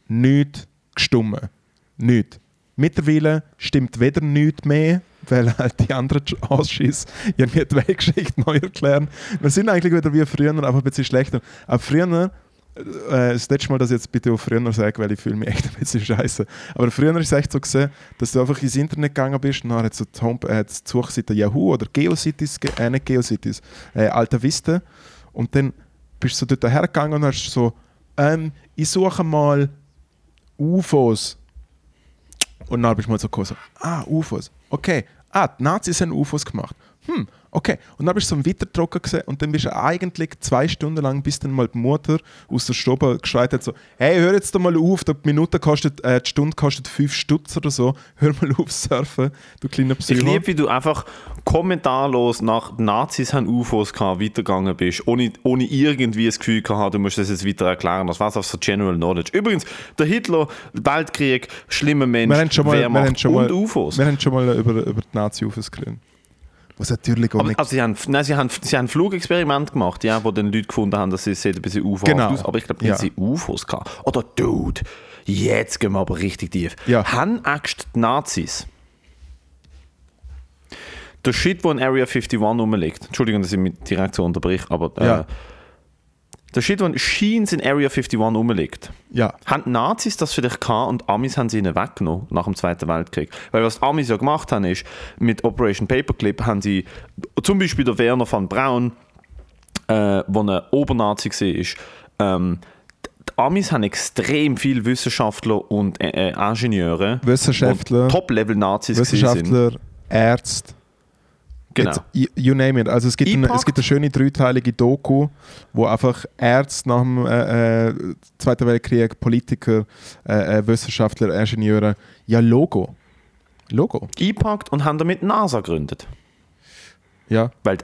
nichts gestummen. Nichts. Mittlerweile stimmt weder nichts mehr, weil halt die anderen Ausschüsse irgendwie die Weltgeschichte neu erklären. Wir sind eigentlich wieder wie früher, aber ein bisschen schlechter. Aber früher, äh, das letzte Mal, dass ich jetzt bitte auch früher sage, weil ich fühle mich echt ein bisschen scheiße. Aber früher ist es echt so gesehen, dass du einfach ins Internet gegangen bist und dann hat so die, Home äh, die Suchseite Yahoo oder GeoCities, ge- äh, nicht GeoCities, äh, Alta Vista. Und dann bist du so dort hergegangen und hast so, ähm, ich suche mal UFOs. Und dann bist du mal so gekommen, so, ah, UFOs, okay. Ah, die Nazis haben UFOs gemacht. Hm, okay. Und dann bist du so im Wittertrocken gesehen und dann bist du eigentlich zwei Stunden lang, bis dann mal die Mutter aus der Stube geschreit hat, so, hey, hör jetzt doch mal auf, die Minute kostet, äh, die Stunde kostet 5 Stutz oder so, hör mal auf surfen, du kleiner Ich Psycho. liebe, wie du einfach kommentarlos nach Nazis haben UFOs gehabt, weitergegangen bist, ohne, ohne irgendwie das Gefühl gehabt, du musst das jetzt weiter erklären. Das war so General Knowledge. Übrigens, der Hitler, Weltkrieg, schlimmer Mensch, wir haben schon mal, wir Wehrmacht haben schon und mal, UFOs. Wir haben schon mal über, über die Nazi-UFOs geredet. Was natürlich auch Aber, nicht... also sie haben, nein, sie haben, sie haben ein Flugexperiment gemacht, ja, wo dann Leute gefunden haben, dass sie sieht ein bisschen UFO Genau. aus. Aber ich glaube nicht, Ja. sie UFOs gehabt. Oder Dude, jetzt gehen wir aber richtig tief. Ja. Haben Angst die Nazis? Der Shit, der in Area 51 rumliegt, Entschuldigung, dass ich mich direkt so unterbrich, aber äh, Ja. Der Shit, der in Sheens in Area 51 rumliegt, ja, haben die Nazis das vielleicht gehabt und Amis haben sie ihnen weggenommen nach dem Zweiten Weltkrieg. Weil was die Amis ja gemacht haben, ist, mit Operation Paperclip haben sie zum Beispiel der Werner von Braun, äh, der ein Obernazi war, ähm, die Amis haben extrem viele Wissenschaftler und äh, äh, Ingenieure, Wissenschaftler, Top-Level-Nazis. Wissenschaftler, Ärzte, Genau. Jetzt, you, name it. Also es gibt, eine, es gibt eine schöne dreiteilige Doku, wo einfach Ärzte nach dem äh, äh, Zweiten Weltkrieg, Politiker, äh, äh, Wissenschaftler, Ingenieure, ja Logo. Logo, Eingepackt und haben damit NASA gegründet. ja. Weil,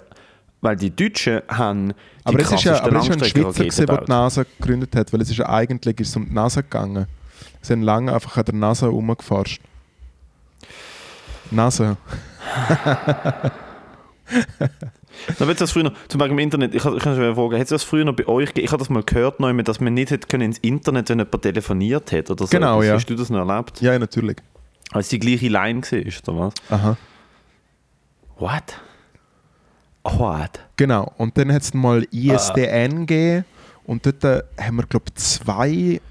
weil die Deutschen haben die Aber es ist ja, aber es ist ja ein Schweizer, gewesen, der die. NASA gegründet hat, weil es ist ja eigentlich ist es um die NASA gegangen. Sie haben lange einfach an der NASA rumgeforscht. NASA. Na, das früher, zum Beispiel im Internet, ich, ich kann schon fragen, es das früher noch bei euch gegeben? Ich habe das mal gehört, einmal, dass man nicht hätte können ins Internet, wenn jemand telefoniert hat oder so. Genau, etwas. ja. Hast du das noch erlebt? Ja, natürlich. Als die gleiche Line war, oder was? Aha. What? What? Genau. Und dann hat es mal ISDN gegeben und dort äh, haben wir, glaube ich, zwei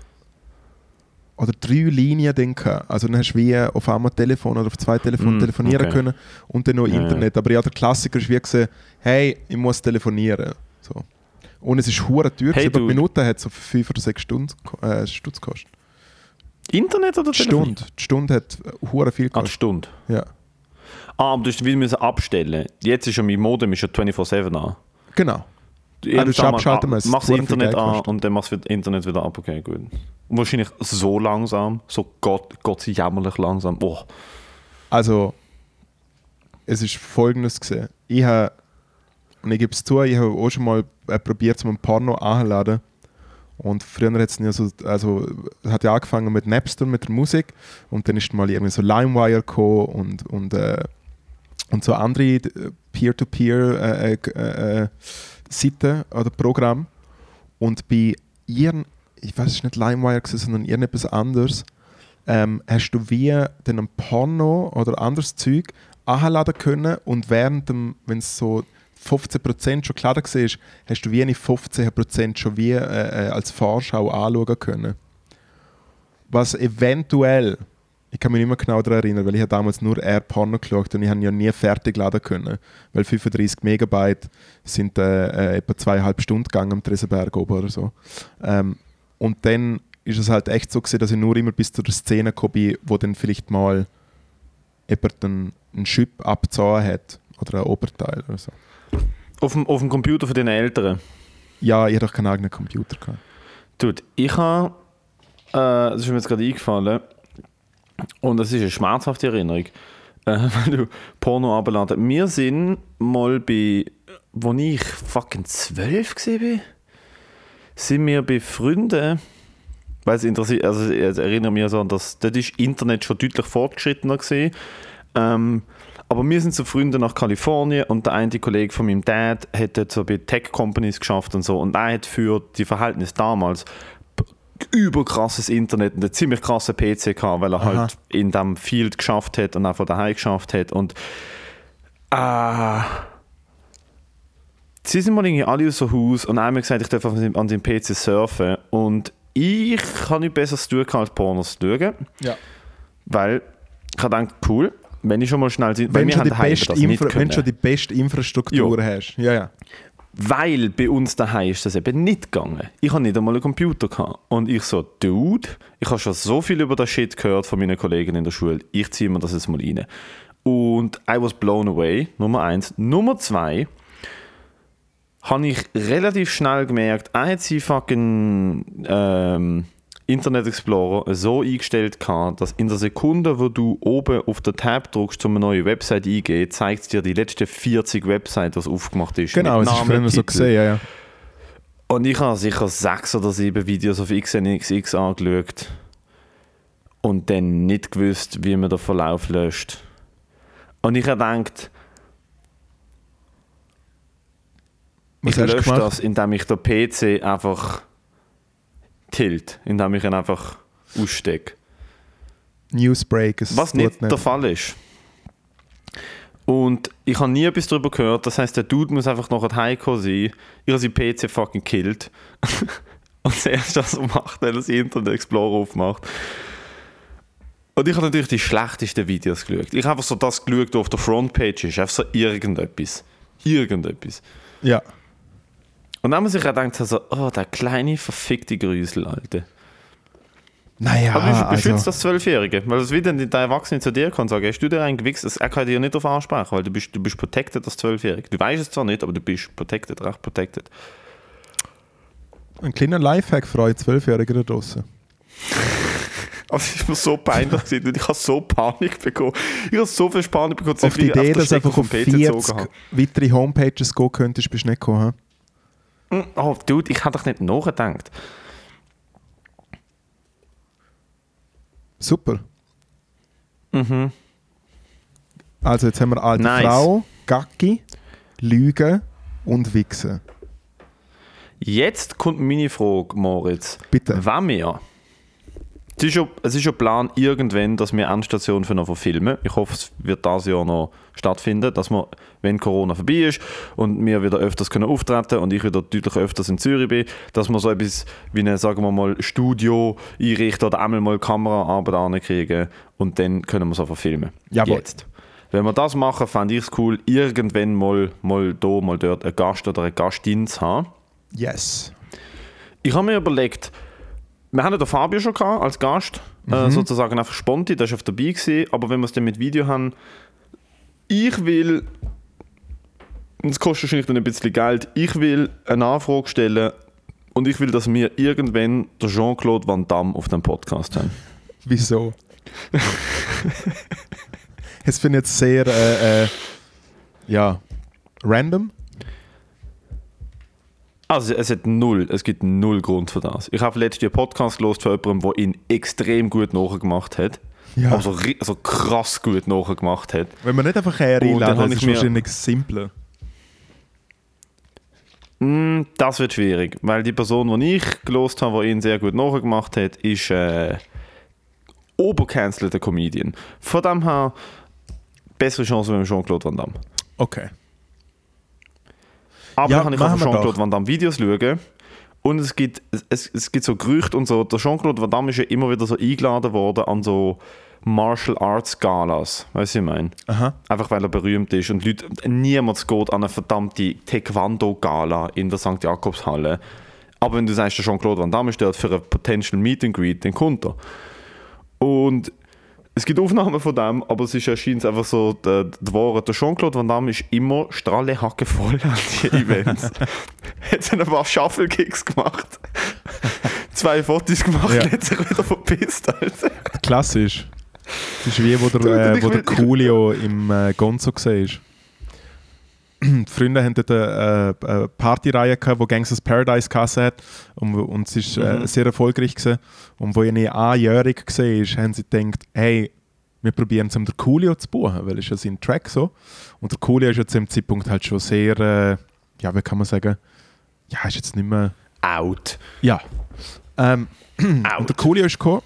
oder drei Linien dann gehabt. Also dann hast du wie auf einmal Telefon oder auf zwei Telefonen Mm, telefonieren okay. können und dann noch Ja. Internet. Aber ja, der Klassiker ist wie gesehen, hey, ich muss telefonieren. So. Und es ist hure teuer. Hey, Hey, die. Minute hat so fünf oder sechs Stunden äh, Stutz gekostet. Internet oder Die Telefon? Stunde. Die Stunde hat hure viel Ah, die gekostet. Stunde. Ja. Ah, aber du hast wieder abstellen. Jetzt ist ja mein Modem ist ja 24-7 an. Genau. Irgendwann musst mal- abschalten, weil es Machst das verdammt viel Internet an kostet. und dann machst du das Internet wieder ab. Okay, gut. Und wahrscheinlich so langsam, so Gott, Gott sei jämmerlich langsam. Oh. Also, es ist folgendes gesehen. Ich habe, und ich gebe es zu, ich habe auch schon mal äh, probiert, zum Porno anzuladen. Und früher hat es ja so, also, es hat ja angefangen mit Napster, mit der Musik. Und dann ist mal irgendwie so LimeWire gekommen und, und, äh, und so andere äh, Peer-to-Peer äh, äh, äh, Seiten oder Programme. Und bei ihren, ich weiß es nicht LimeWire, gewesen, sondern irgendetwas anderes, ähm, hast du wie dann ein Porno oder anderes Zeug anladen können und während dem, wenn es so 15% schon klar war, hast du wie eine 15% schon wie äh, äh, als Vorschau anschauen können. Was eventuell, ich kann mich nicht mehr genau daran erinnern, weil ich habe damals nur Air Porno geschaut und ich habe ja nie fertig laden können, weil 35 Megabyte sind äh, äh, etwa zweieinhalb Stunden gegangen am Tresenberg oben oder so. Ähm, und dann ist es halt echt so gewesen, dass ich nur immer bis zu der Szene bin, wo dann vielleicht mal jemand einen, einen Chip abgezogen hat oder ein Oberteil oder so. Auf dem, auf dem Computer von den Eltern. Ja, ich hatte doch keinen eigenen Computer. Gehabt. Dude, ich habe, äh, das ist mir jetzt gerade eingefallen, und das ist eine schmerzhafte Erinnerung, äh, weil du Porno abladen. Wir sind mal bei, wo ich fucking zwölf war, sind wir bei Freunden, weil es interessiert, also ich erinnere mich so an das, dort ist Internet schon deutlich fortgeschrittener gesehen. Ähm, aber wir sind zu Freunden nach Kalifornien und der eine Kollege von meinem Dad hat dort so bei Tech-Companies geschafft und so und er hat für die Verhältnisse damals überkrasses Internet und einen ziemlich krassen PC gehabt, weil er Aha. halt in dem Field geschafft hat und auch von daheim geschafft hat und äh, sie sind mal irgendwie alle aus dem Haus und einmal gesagt, ich darf an seinem, PC surfen und ich habe nicht besser zu tun als Pornos zu schauen, Ja. weil ich gedacht, cool, wenn ich schon mal schnell sind, Wenn, schon die Infra wenn schon die beste Infrastruktur hast. Ja, ja. Weil bei uns daheim ist das eben nicht gegangen. Ich habe nicht einmal einen Computer gehabt. Und ich so, Dude, ich habe schon so viel über das Shit gehört von meinen Kollegen in der Schule. Ich ziehe mir das jetzt mal rein. Und I was blown away. Nummer eins. Nummer zwei habe ich relativ schnell gemerkt, er hat sie fucking ähm, Internet Explorer so eingestellt gehabt, dass in der Sekunde, wo du oben auf den Tab drückst, um eine neue Website eingehen, zeigt es dir die letzten 40 Websites, was aufgemacht ist. Genau, es ist früher so gesehen, ja, ja. Und ich habe sicher sechs oder sieben Videos auf XNXX angeschaut und dann nicht gewusst, wie man den Verlauf löscht. Und ich habe gedacht, Was ich lösche das, indem ich den PC einfach tilt, indem ich ihn einfach ausstecke. Newsbreak. es Was tut nicht der Fall ist. Und ich habe nie etwas darüber gehört. Das heißt, der Dude muss einfach noch heimgekommen sein. Ich habe seinen PC fucking killt. Und das erste, was er macht, wenn er das Internet Explorer aufmacht. Und ich habe natürlich die schlechtesten Videos geschaut. Ich habe einfach so das geschaut, was auf der Frontpage ist. Einfach so irgendetwas. Irgendetwas. Ja. Und dann muss ich auch gedacht, so, oh, der kleine verfickte Grüsel, Alter. Naja, Aber du beschützt also, das Zwölfjährige. Weil das wieder der Erwachsene zu dir kann und sagen, hast du dir einen gewichst? Er kann dir nicht darauf ansprechen, weil du bist, du bist protected als Zwölfjährige. Du weißt es zwar nicht, aber du bist protected, recht protected. ein kleiner Lifehack für euch Zwölfjährige da draußen. Also es ist mir so peinlich gewesen und ich habe so Panik bekommen. Ich habe so viel Panik bekommen, dass Auf die ich Idee, dass du einfach auf PC 40 gezogen habe. weitere Homepages gehen könntest, bist du nicht gekommen. Hä? Mm, Oh, Dude, ich habe doch nicht nachgedacht. Super. Mhm. Also jetzt haben wir alte Nice. Frau, Gacki, Lügen und Wichsen. Jetzt kommt meine Frage, Moritz. Bitte. Wenn wir. Es ist, ja, es ist ja Plan irgendwann, dass wir Endstation für noch verfilmen. Ich hoffe, es wird dieses Jahr noch stattfinden, dass wir, wenn Corona vorbei ist und wir wieder öfters können auftreten und ich wieder deutlich öfters in Zürich bin, dass wir so etwas wie ein, sagen wir mal, Studio einrichten oder einmal mal Kameraarbeit ankriegen und dann können wir so verfilmen. Jawohl. Jetzt. Wenn wir das machen, fände ich es cool, irgendwann mal, mal da, mal dort einen Gast oder eine Gastin zu haben. Yes. Ich habe mir überlegt, wir haben ja den Fabio schon gehabt, als Gast, äh, sozusagen einfach spontan, der ist auf dabei gewesen, aber wenn wir es dann mit Video haben, ich will, und es kostet wahrscheinlich dann ein bisschen Geld, ich will eine Anfrage stellen und ich will, dass wir irgendwann den Jean-Claude Van Damme auf dem Podcast haben. Wieso? Es finde ich jetzt sehr, äh, äh, ja, random. Also es hat null, es gibt null Grund für das. Ich habe letztens einen Podcast gelesen von jemandem, der ihn extrem gut nachgemacht hat. Ja. Also, ri- also krass gut nachgemacht hat. Wenn man nicht einfach her Und dann habe ich ist mir- wahrscheinlich simpler. Mm, Das wird schwierig, weil die Person, die ich gelost habe, die ihn sehr gut nachgemacht hat, ist äh, obercancelter Comedian. Von dem her, bessere Chance mit Jean-Claude Van Damme. Okay. Aber Ja, dann kann ich wir Jean-Claude. Van Damme Videos schauen. Und es gibt, es, es gibt so Gerüchte und so. Der Jean-Claude Van Damme ist ja immer wieder so eingeladen worden an so Martial Arts Galas. Weißt du, ich meine? Aha. Einfach weil er berühmt ist. Und Leute, niemand geht an eine verdammte Taekwondo-Gala in der St. Jakobshalle. Aber wenn du sagst, der Jean-Claude Van Damme ist dort für ein Potential Meet and Greet, dann kommt er. Und es gibt Aufnahmen von dem, aber es ist erscheint einfach so, der, der Wahre, der Jean-Claude Van Damme ist immer strahlehacke voll an die Events. hat dann ein paar Shuffle-Kicks gemacht, zwei Fotos gemacht, Ja. hat sich wieder verpisst. Alter. Klassisch. Das ist wie, wo der, äh, wo der Coolio im äh, Gonzo war. Die Freunde haben dort eine, äh, eine Partyreihe gehabt, die Gangsters Paradise Kasse hat und, und es war äh, sehr erfolgreich gewesen. und wo ihre Anjährig war, haben sie gedacht, hey, wir probieren es um den Coolio zu buchen, weil es ist ja sein Track so und der Coolio ist ja zu dem Zeitpunkt halt schon sehr, äh, ja wie kann man sagen, ja ist jetzt nicht mehr Out. ja. Ähm, und Out. der Coolio ist gekommen.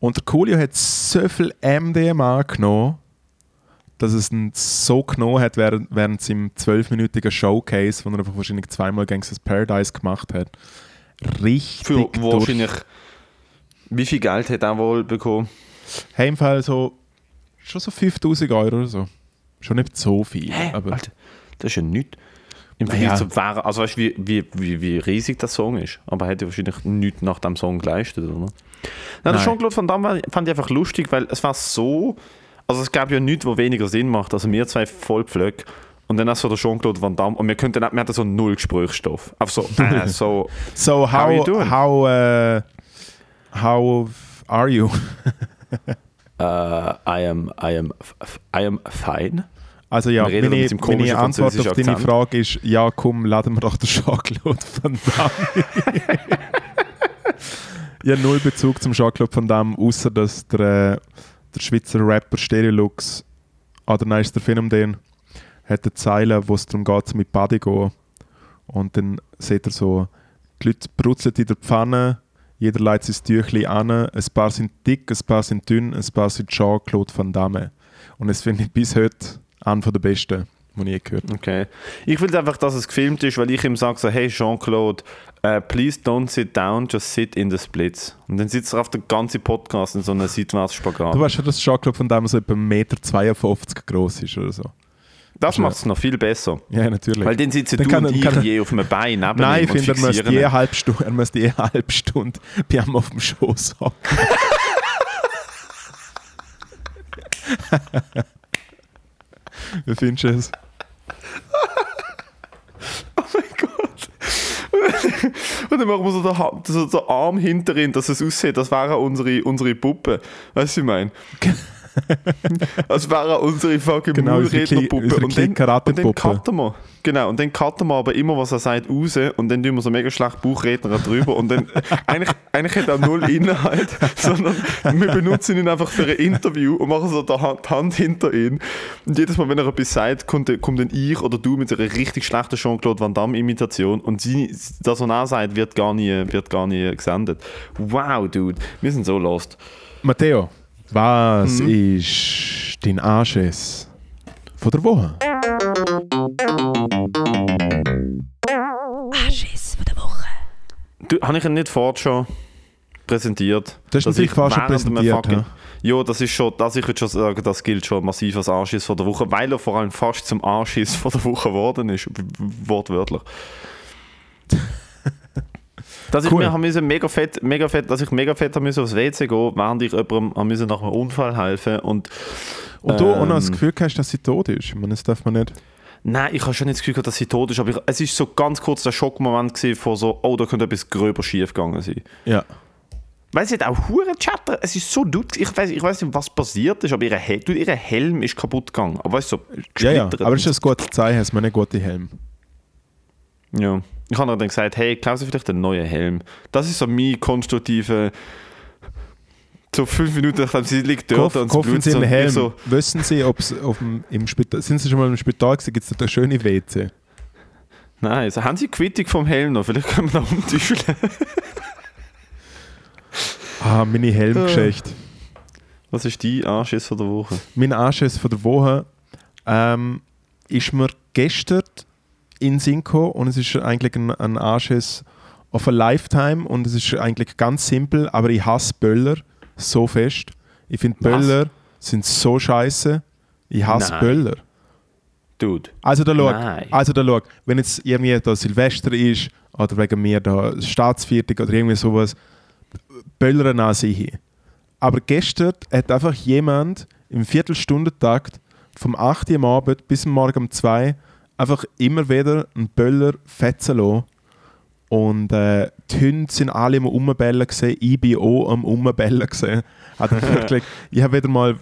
Und der Coolio hat so viel MDMA genommen, dass es ihn so genommen hat während, während seinem zwölfminütigen Showcase, wo er einfach wahrscheinlich zweimal Gangsters Paradise gemacht hat. Richtig Für wahrscheinlich. Wie viel Geld hat er wohl bekommen? Hey, im Fall so schon so 5000 Euro oder so. Schon nicht so viel. Hä? aber Alter, das ist ja nichts. Im. Vergleich zum Wäre, also weißt du, wie, wie, wie, wie riesig der Song ist. Aber er hat ja wahrscheinlich nichts nach dem Song geleistet, oder? Nein, Nein. Jean-Claude Van Damme fand ich einfach lustig, weil es war so, also es gab ja nichts, wo weniger Sinn macht. Also wir zwei voll pflöck und dann hast du der Jean-Claude Van Damme und wir könnten, wir hatten so null Gesprächsstoff. Einfach so, äh, so, so, How are you how, doing? how, how are you? äh, I am, I am, I am fine. Also ja, meine, meine Antwort auf deine. Frage ist, ja komm, laden wir doch den Jean-Claude Van Damme. ich habe null Bezug zum Jean-Claude Van Damme, außer dass der, äh, der Schweizer Rapper Stereolux, oder nein, ist der Film den, hat eine Zeile, wo es darum geht, mit Body gehen. Und dann sieht er so, die Leute brutzeln in der Pfanne, jeder legt sein Tüchli an, ein paar sind dick, ein paar sind dünn, ein paar sind Jean-Claude Van Damme. Und das finde ich bis heute einer der besten, die ich gehört habe. Okay. Ich will einfach, dass es gefilmt ist, weil ich ihm sage so, hey Jean-Claude, äh, please don't sit down, just sit in the splits. Und dann sitzt er auf der ganzen Podcast in so einem Seitwärtsspagat. Du weißt schon, dass Jean-Claude Van Damme so etwa 1,52 Meter groß ist oder so. Das macht es noch viel besser. Ja, natürlich. Weil dann sitzen Dann du kann und ich kann je auf einem Bein neben Nein, ich finde, er müsste je halbe Stunde, er müsste je eine halbe Stunde bei ihm auf dem Schoß hocken. Wie findest du es? Oh mein Gott. Und dann machen wir so den, so den Arm hinter ihn, dass es aussieht, als wäre er unsere, unsere Puppe. Weißt du, was ich meine? als wäre er unsere fucking Genau, unsere Und dann, und dann cutten wir. Genau, und dann cutten wir aber immer, was er sagt, raus und dann tun wir so mega schlecht Bauchredner drüber und dann, eigentlich, eigentlich hat er null Inhalt, sondern wir benutzen ihn einfach für ein Interview und machen so die Hand, hinter ihn und jedes Mal, wenn er etwas sagt, kommt, dann- kommt dann ich oder du mit einer richtig schlechten Jean-Claude Van Damme Imitation und sie, das, was er sagt, wird gar nie, wird gar nie gesendet. Wow, Dude, wir sind so lost. Matteo, was Mhm. ist dein Anschiss von der Woche? Anschiss von der Woche. Du, habe ich ihn nicht vorher schon präsentiert? Du hast ihn Dass vielleicht ich fast schon präsentiert, fucking-? Ja, das ist schon, das ich würde schon sagen, das gilt schon massiv als Anschiss von der Woche, weil er vor allem fast zum Anschiss von der Woche geworden ist, wortwörtlich. Dass ich Cool. mir haben müssen mega fett, mega fett, dass ich mega fett haben müssen aufs WC gehen, während ich jemandem haben müssen nach einem Unfall helfen und Und du auch noch das Ähm. Gefühl hast, dass sie tot ist. Ich meine, das darf man nicht. Nein, ich habe schon nicht das Gefühl, gehabt, dass sie tot ist, aber ich, es ist so ganz kurz der Schockmoment gewesen von so, oh, da könnte etwas gröber schief gegangen sein. Ja. Weil sie hat auch hure Chatter. Es ist so laut. Ich weiß, ich weiß nicht, was passiert ist, aber ihre, Hel du, ihre Helm ist kaputt gegangen. Aber weißt du, so Ja, ja. Aber es ist ein gutes Zeichen, es ist mir nicht gute Helm. ja. Ich habe dann gesagt, hey, kauf dir vielleicht einen neuen Helm. Das ist so mein konstruktive. So fünf Minuten nachdem sie liegt dort Kauf, und kaufen Sie einen Helm. So, Wissen Sie, ob es auf dem, im Spital, sind Sie schon mal im Spital gewesen? Gibt es da eine schöne WC? nein, so, haben Sie die Quittung vom Helm noch? Vielleicht können wir da umtüffeln. Ah, meine Helmgeschichte. Was ist dein Anschiss von der Woche? Mein Anschiss von der Woche ähm, ist mir gestern in Synco und es ist eigentlich ein, ein Anschiss auf ein Lifetime und es ist eigentlich ganz simpel, aber ich hasse Böller so fest. Ich finde? Böller sind so scheiße. Ich hasse Nein. Böller. Dude. Also da schau, also da schau, wenn jetzt irgendwie da Silvester ist oder wegen mir da Staatsviertig oder irgendwie sowas, Böllern an sich. Aber gestern hat einfach jemand im Viertelstundentakt vom 8 Uhr am Abend bis am Morgen um 2 einfach immer wieder einen Böller fetzen lassen. Und äh, die Hunde sind alle am Umbellen gesehen, ich bin auch am Umbellen gesehen. Also wirklich, ich habe wieder mal,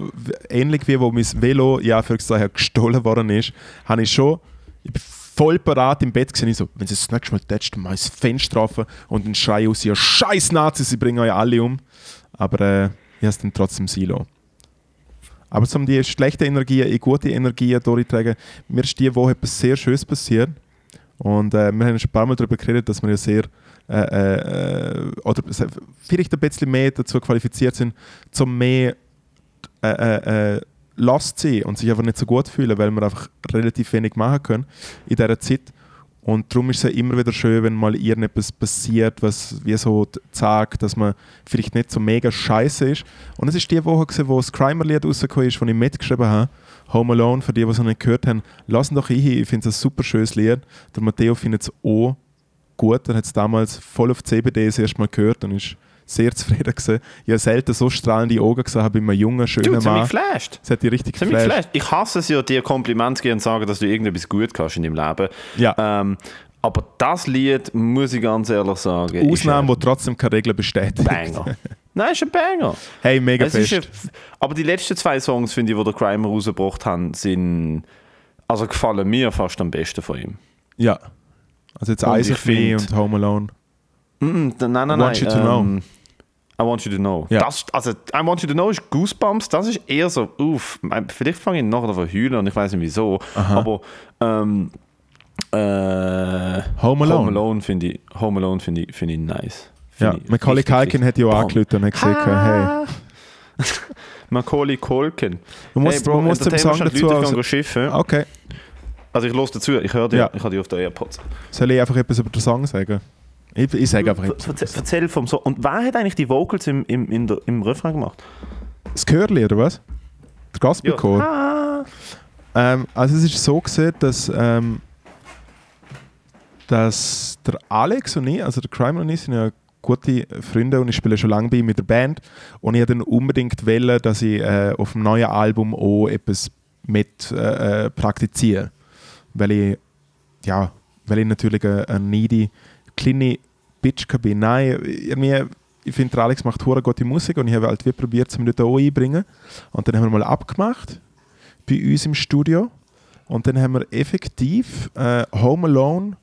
ähnlich wie wo mein Velo ja für gestohlen worden ist, habe ich schon, ich bin voll parat im Bett gesehen, ich so, wenn sie das nächste Mal mache ich das Fenster offen und dann schreie aus, ja scheiß Nazis, sie bringen euch alle um. Aber äh, ich habe es dann trotzdem lassen. Aber um die schlechten Energien in gute Energien durchzutragen, mir ist diese Woche etwas sehr Schönes passiert. Und äh, wir haben schon ein paar Mal darüber geredet, dass wir ja sehr äh, äh, oder vielleicht ein bisschen mehr dazu qualifiziert sind, zum mehr äh, äh, äh, lost zu sein und sich einfach nicht so gut fühlen, weil wir einfach relativ wenig machen können in dieser Zeit. Und darum ist es ja immer wieder schön, wenn mal irgendetwas passiert, was wie so t- sagt, dass man vielleicht nicht so mega scheiße ist. Und es ist die Woche, gewesen, wo das Crimer-Lied rausgekommen ist, das ich mitgeschrieben habe. Home Alone, für die, die es noch nicht gehört haben, lassen doch ich. Ich finde es ein super schönes Lied. Der Matteo findet es auch gut. Er hat es damals voll auf CBD das erste Mal gehört und ist sehr zufrieden gewesen. Ich habe selten so strahlende Augen gesehen bei einem jungen, schönen Dude, das hat mich Mann. geflasht. Das hat dich richtig Das geflasht. geflasht. Ich hasse es ja, dir Kompliment zu geben und sagen, dass du irgendetwas gut kannst in deinem Leben. Ja. Ähm, aber das Lied, muss ich ganz ehrlich sagen, Ausnahmen, die trotzdem keine Regeln bestätigen. ein Banger. Nein, ist ein Banger. Hey, mega Es fest. ein, aber die letzten zwei Songs, finde ich, die der Crimer rausgebracht haben, sind, also gefallen mir fast am besten von ihm. Ja. Also jetzt find- und Home Alone. Mm, nein, nein, nein. Want You to Know. I Want You to Know. Ja. Das, also, I Want You to Know ist Goosebumps, das ist eher so, uff, vielleicht fange ich nachher davon heulen und ich weiß nicht wieso, aber ähm, äh, Home Alone. Home Alone finde ich, Home Alone finde ich, finde ich nice. Ja, Finde ich Macaulay Culkin hat ja auch angerufen und hat gesagt, hey. Macaulay Culkin. Man muss, hey, Bro, man muss dem Song dazu... Leute Also, schiffen. okay. Also ich los dazu, ich höre dir, Ja. ich habe die auf der AirPods. Soll ich einfach etwas über den Song sagen? Ich, ich sage einfach etwas. Erzähl, erzähl vom Song. Und wer hat eigentlich die Vocals im, im, der, im Refrain gemacht? Das Chörli, oder was? Der Gospelchor. Ah. Ähm, also es ist so gesehen, dass, ähm, dass der Alex und ich, also der Crime und ich, sind ja gute Freunde und ich spiele schon lange bei mit der Band und ich dann unbedingt wählen, dass ich äh, auf dem neuen Album auch etwas mit äh, äh, praktiziere. Weil ich, ja, weil ich natürlich eine, eine needy, kleine Bitch bin. Nein, irgendwie, ich finde, der Alex macht hure gute Musik und ich habe halt wie probiert, um dort auch einbringen. Und dann haben wir mal abgemacht bei uns im Studio. Und dann haben wir effektiv äh, Home Alone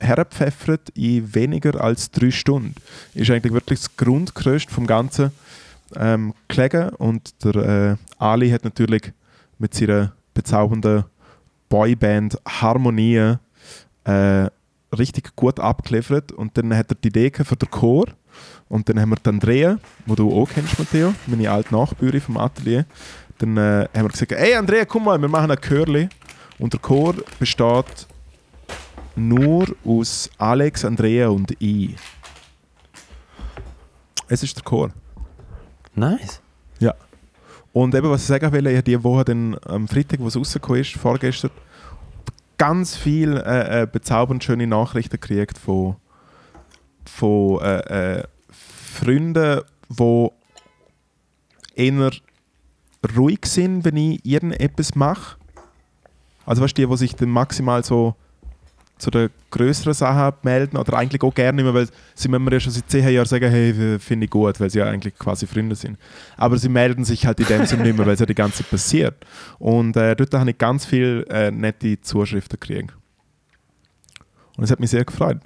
hergepfeffert in weniger als drei Stunden. Ist eigentlich wirklich das Grundgerüst vom Ganzen ähm, gelegen. Und der äh, Ali hat natürlich mit seiner bezaubernden Boyband Harmonie äh, richtig gut abgeliefert. Und dann hat er die Idee gehabt für den Chor. Und dann haben wir die Andrea, wo du auch kennst, Matteo, meine alte Nachbürin vom Atelier. Dann äh, haben wir gesagt, hey Andrea, komm mal, wir machen ein Chörli. Und der Chor besteht nur aus Alex, Andrea und ich. Es ist der Chor. Nice. Ja. Und eben, was ich sagen will, ich habe diese Woche dann am Freitag, wo es rausgekommen ist, vorgestern, ganz viele äh, äh, bezaubernd schöne Nachrichten gekriegt von, von äh, äh, Freunden, die eher ruhig sind, wenn ich irgendetwas mache. Also weißt du, die, die sich dann maximal so zu den größeren Sachen melden oder eigentlich auch gerne immer, weil sie mir ja schon seit 10 Jahren sagen, hey, finde ich gut, weil sie ja eigentlich quasi Freunde sind. Aber sie melden sich halt in dem Sinne nicht mehr, weil es ja die ganze Zeit passiert. Und äh, dort habe ich ganz viele äh, nette Zuschriften gekriegt. Und es hat mich sehr gefreut.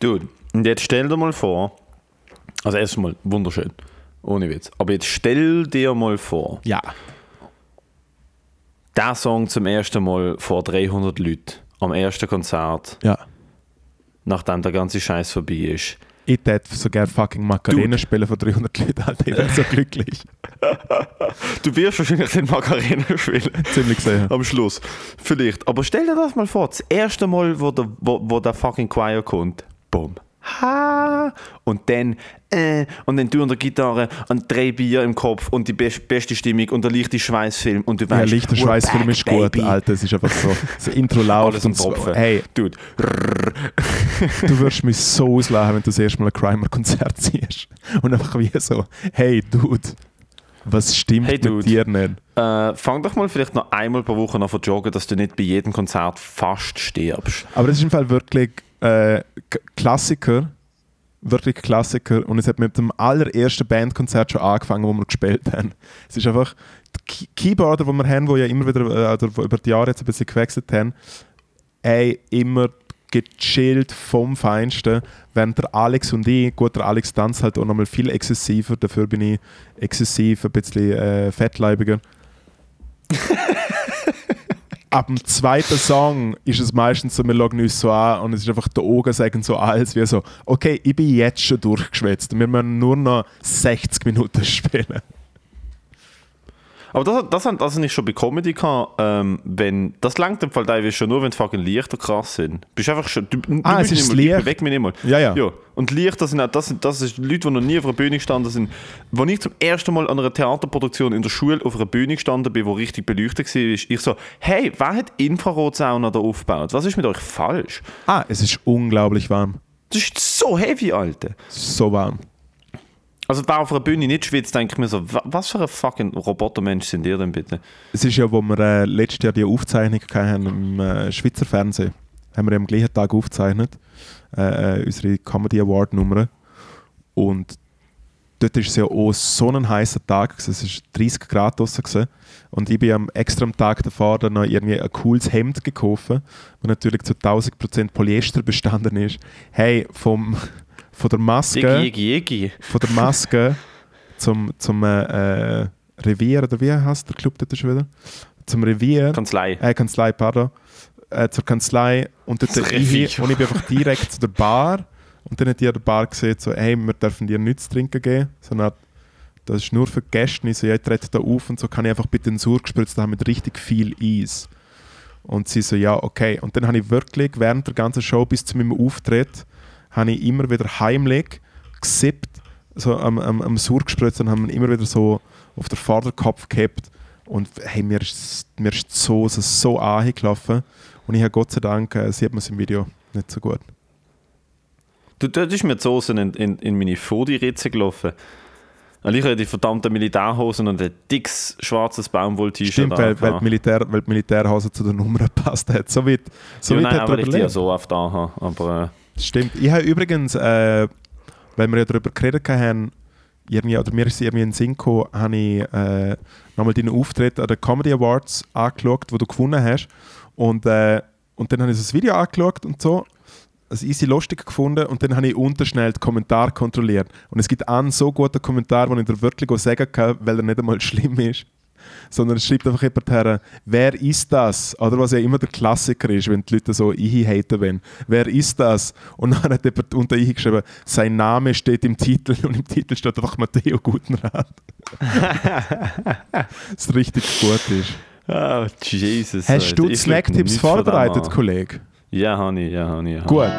Dude, und jetzt stell dir mal vor, also erstmal wunderschön, ohne Witz, aber jetzt stell dir mal vor, Ja. der Song zum ersten Mal vor 300 Leuten am ersten Konzert, Ja. nachdem der ganze Scheiß vorbei ist, Ich hätte so gerne fucking Macarena spielen von 300 Leuten, Alter. Ich wäre so glücklich. Du wirst wahrscheinlich den Macarena spielen. Ziemlich sicher. Am Schluss. Vielleicht. Aber stell dir das mal vor, das erste Mal, wo der, wo, wo der fucking Choir kommt. Bumm. Ha. Und dann, äh, und dann du an der Gitarre und drei Bier im Kopf und die best, beste Stimmung und der leichte Schweißfilm und du Ja, weißt, lichter we're Schweißfilm back, ist gut, baby. Alter. Es ist einfach so. Das Intro läuft Alles und so. Tropfen. Hey, Dude. du wirst mich so auslachen, wenn du das erste Mal ein Crimer-Konzert siehst. Und einfach wie so, hey, Dude, was stimmt Hey, mit Dude. dir nicht? Äh, fang doch mal vielleicht noch einmal pro Woche an zu joggen, dass du nicht bei jedem Konzert fast stirbst. Aber das ist im Fall wirklich äh, Klassiker. Wirklich Klassiker. Und es hat mit dem allerersten Bandkonzert schon angefangen, wo wir gespielt haben. Es ist einfach die Key- Keyboarder, die wir haben, die ja immer wieder äh, über die Jahre jetzt ein bisschen gewechselt haben, ey, immer gechillt vom Feinsten. Während der Alex und ich, gut, der Alex tanzt halt auch nochmal viel exzessiver, dafür bin ich exzessiv, ein bisschen äh, fettleibiger. Ab dem zweiten Song ist es meistens so, wir schauen uns so an und es ist einfach, die Augen sagen so alles wie so, okay, ich bin jetzt schon durchgeschwätzt, wir müssen nur noch 60 Minuten spielen. Aber das, das, das, das habe ich schon bei Comedy gehabt, ähm, wenn, das langt im Fall teilweise schon nur, wenn die fucking Lichter krass sind. Bist einfach schon, du, du Ah, bist es ist nicht mehr, Licht. Beweg mich nicht mal. Ja, ja. ja. Und Lichter sind, auch- das sind, das sind Leute, die noch nie auf einer Bühne gestanden sind. Als ich zum ersten Mal an einer Theaterproduktion in der Schule auf einer Bühne gestanden bin, die richtig beleuchtet war, ist ich so, hey, wer hat Infrarotsauna da aufgebaut? Was ist mit euch falsch? Ah, es ist unglaublich warm. Das ist so heavy, Alter. So warm. Also wer auf einer Bühne nicht schwitzt, denke ich mir so, wa- was für ein fucking Robotermensch sind ihr denn bitte? Es ist ja, wo wir äh, letztes Jahr die Aufzeichnung hatten im äh, Schweizer Fernsehen, haben wir am gleichen Tag aufgezeichnet, äh, äh, unsere Comedy Award Nummer. Und dort war es ja auch so ein heißer Tag, es war 30 Grad gewesen. Und ich bin am extra am Tag davor dann noch irgendwie ein cooles Hemd gekauft, das natürlich zu 1000% Polyester bestanden ist. Hey, vom, von der Maske Iggy, Iggy, Iggy. von der Maske zum, zum äh, äh, Revier, oder wie heißt der Club dort schon wieder? Zum Revier, Kanzlei. äh, Kanzlei, pardon, äh, zur Kanzlei und dort ich, Revier. und ich bin einfach direkt zu der Bar und dann hat die an der Bar gesagt, so, hey, wir dürfen dir nichts trinken geben, sondern das ist nur für Gäste. So, ja, ich trete da auf und so kann ich einfach bitte den Sur gespritzt haben mit richtig viel Eis. Und sie so, ja, okay. Und dann habe ich wirklich während der ganzen Show bis zu meinem Auftritt, habe ich immer wieder heimlich gesippt, so am, am, am Sur gespritzt und haben immer wieder so auf den Vorderkopf gehabt. Und hey, mir ist, mir ist die Soße so angelaufen. Und ich habe Gott sei Dank, äh, sieht man es im Video nicht so gut. Du, dort ist mir die Soße in, in, in meine Fodi-Ritze gelaufen. Und ich hatte die verdammten Militärhosen und ein dickes schwarzes Baumwoll-T-Shirt Stimmt, weil, weil, die. Militär, weil die Militärhose zu der Nummer gepasst hat. So weit, so ja, weit nein, hat er ich die ja so oft anhabe. Aber äh, Stimmt. Ich habe übrigens, äh, weil wir ja darüber geredet haben, irgendwie, oder mir ist irgendwie in den Sinn gekommen, habe ich äh, nochmal deinen Auftritt an den Comedy Awards angeschaut, wo du gewonnen hast. Und, äh, und dann habe ich so das Video angeschaut und so, also easy lustig gefunden und dann habe ich unterschnell die Kommentare kontrolliert. Und es gibt einen so guten Kommentar, den ich dir wirklich sagen kann, weil er nicht einmal schlimm ist. Sondern es schreibt einfach jemand her, wer ist das? Oder was ja immer der Klassiker ist, wenn die Leute so ich haten wollen. Wer ist das? Und dann hat jemand unter ich geschrieben, sein Name steht im Titel und im Titel steht einfach Matteo Gutenrat. Was richtig gut ist. oh, Jesus. Hast du Snacktipps vorbereitet. Kollege? Ja, ich, ja, ich. ja. Gut.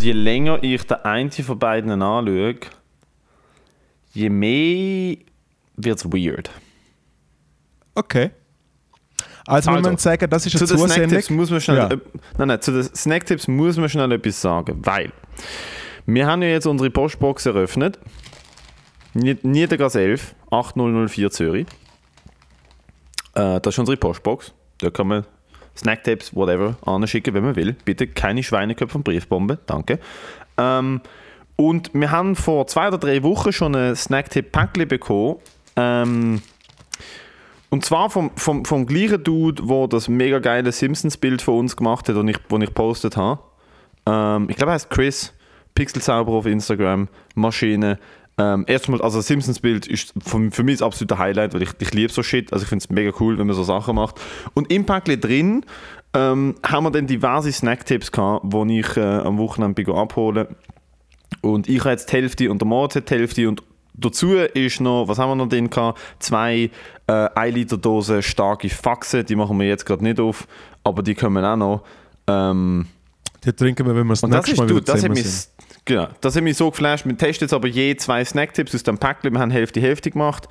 Und je länger ich den einen von beiden anschaue, je mehr wird es weird. Okay. Also, wir Also, müssen sagen, das ist Zu eine den Zusendung. Snacktipps muss man schnell, Ja. äh, nein, nein, zu den Snacktipps muss man schnell etwas sagen, weil wir haben ja jetzt unsere Postbox eröffnet. Nied- Niedergas 11, 8004 Zürich. Äh, das ist unsere Postbox. Da kann man Snacktipps, whatever, anschicken, wenn man will. Bitte keine Schweineköpfe und Briefbombe, danke. Ähm, und wir haben vor zwei oder drei Wochen schon ein Snacktip-Päckchen bekommen. Ähm, und zwar vom, vom, vom gleichen Dude, der das mega geile Simpsons-Bild von uns gemacht hat, das ich, das ich gepostet habe. Ähm, ich glaube, er heißt Chris, Pixelzauber auf Instagram, Maschine. Ähm, erstmal, also das Simpsons-Bild ist für, für mich das absolute Highlight, weil ich, ich liebe so Shit. Also ich finde es mega cool, wenn man so Sachen macht. Und im Päckchen drin ähm, haben wir dann diverse Snack-Tipps gehabt, die ich äh, am Wochenende bin abholen Und ich habe jetzt die Hälfte und der Moritz hat die Hälfte und dazu ist noch, was haben wir noch drin gehabt? Zwei äh, 1 Liter Dosen starke Faxen, die machen wir jetzt gerade nicht auf, aber die kommen auch noch. Ähm, Die trinken wir, wenn wir das nächste Mal du, wieder das hat mich. Genau, das hat mich so geflasht. Wir testen jetzt aber je zwei Snacktipps aus dem Päckchen. Wir haben Hälfte Hälfte gemacht.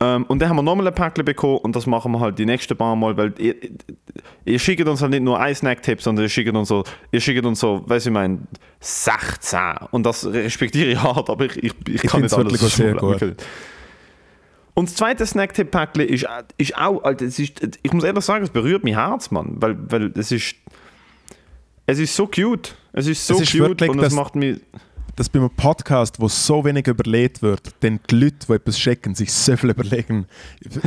Ähm, und dann haben wir nochmal ein Päckchen bekommen und das machen wir halt die nächsten paar Mal, weil ihr, ihr schickt uns halt nicht nur ein Snacktipp, sondern ihr schickt uns so, ihr schickt uns so, weiß ich mein, 16. Und das respektiere ich hart, aber ich, ich, ich, kann find's nicht alles wirklich sehr schummeln. Und das zweite Snacktipp-Päckchen ist, ist auch, Alter, es ist, ich muss ehrlich sagen, es berührt mein Herz, Mann, weil, weil es ist, es ist so cute. Es ist so Es ist cute wirklich und das- macht mich. dass bei einem Podcast, wo so wenig überlegt wird, denn die Leute, die etwas checken, sich so viel überlegen,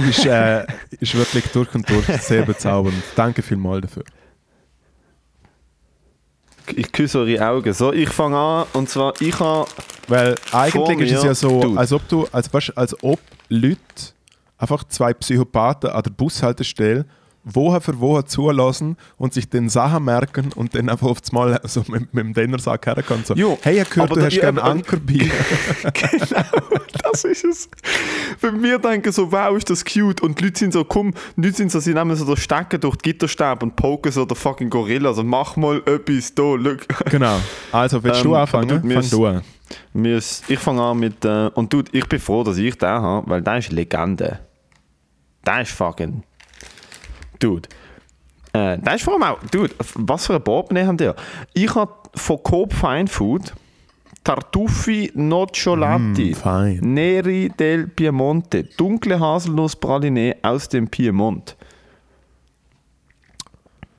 ist, äh, ist wirklich durch und durch sehr bezaubernd. Danke vielmals dafür. Ich küsse eure Augen. So, ich fange an und zwar, ich habe. Weil eigentlich ist es ja so, Dude. als ob du, als, weißt, als ob Leute, einfach zwei Psychopathen an der Bushaltestelle, Woche für Woche zulassen und sich den Sachen merken und dann einfach aufs Mal so mit, mit dem Dinnersack herkommen. So, Jo, hey, ich hab gehört, aber du da- hast gerne Ankerbier. Das ist es. Wenn wir denken so, wow, ist das cute. Und die Leute sind so, komm, die Leute sind so, sie nehmen so den Stecker durch die Gitterstäbe und poken so den fucking Gorilla. Also mach mal etwas da, look. genau. Also, willst Ähm, du anfangen? mir Fang du an. Mir ich fange an mit. Äh, und du, ich bin froh, dass ich den habe, weil der ist Legende. Der ist fucking. Dude. Äh, der ist vor allem auch. Dude, was für ein Portemonnaie haben die? Ich habe von Coop Fine Food Tartuffi Nocciolati Mm. Neri del Piemonte. Dunkle Haselnuss-Praline aus dem Piemont.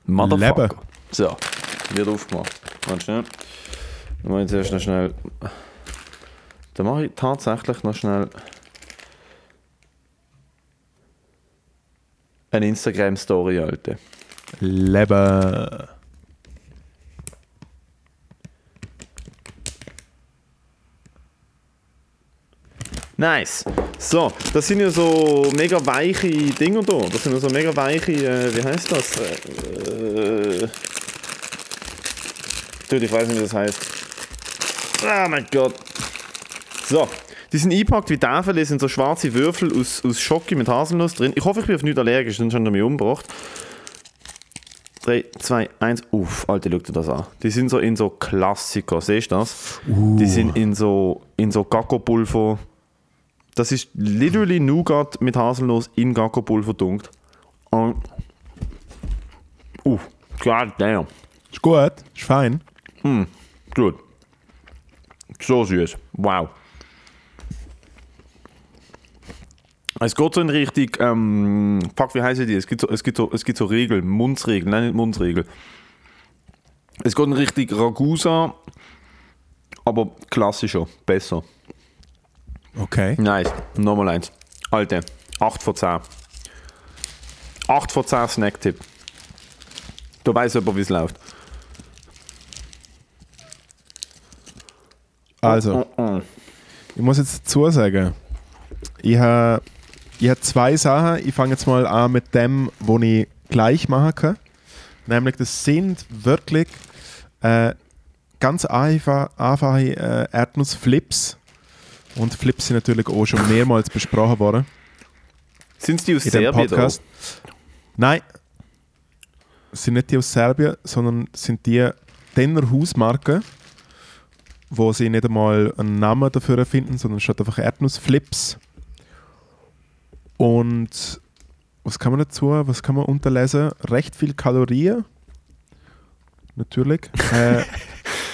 Motherfucker. Leben. So, wird aufgemacht. Warte schnell. Dann mache ich zuerst noch schnell. Dann mache ich tatsächlich noch schnell eine Instagram-Story, Alter. Leben. Nice. So, das sind ja so mega weiche Dinger da. Das sind ja so mega weiche, äh, wie heißt das? Äh, äh, Dude, ich weiß nicht, wie das heißt. Oh mein Gott. So, die sind eingepackt wie Tafel, das sind so schwarze Würfel aus, aus Schoki mit Haselnuss drin. Ich hoffe, ich bin auf nichts allergisch, sonst haben die mich umgebracht. 3, 2, 1, uff, Alter, schau dir das an. Die sind so in so Klassiker, siehst du das? Die sind in so, in so Gacko-Pulver. Das ist literally Nougat mit Haselnuss in Gacko-Pulver dunkt. Und. Uh, god damn. Ist gut, ist fein. Gut. So süß. Wow. Es geht so in Richtung, ähm, fuck, wie heißen die? Es gibt so, es gibt so, es gibt so Regeln, Mundsregeln, nein, nicht Mundsregeln. Es geht in Richtung Ragusa, aber klassischer, besser. Okay. Nice. Nochmal eins. Alte. 8 von 10. 8 von 10 Snacktipp. Du weißt aber, wie es läuft. Also, Oh, oh. ich muss jetzt dazu sagen, ich habe ich hab zwei Sachen. Ich fange jetzt mal an mit dem, wo ich gleich machen kann. Nämlich, das sind wirklich äh, ganz einfach, einfache äh, Erdnussflips. Und Flips sind natürlich auch schon mehrmals besprochen worden Sind es die aus Serbien? Podcast. Nein, es sind nicht die aus Serbien, sondern sind die Denner Hausmarke, wo sie nicht einmal einen Namen dafür erfinden, sondern statt einfach Erdnussflips. Und was kann man dazu, was kann man unterlesen? Recht viel Kalorien. Natürlich. äh,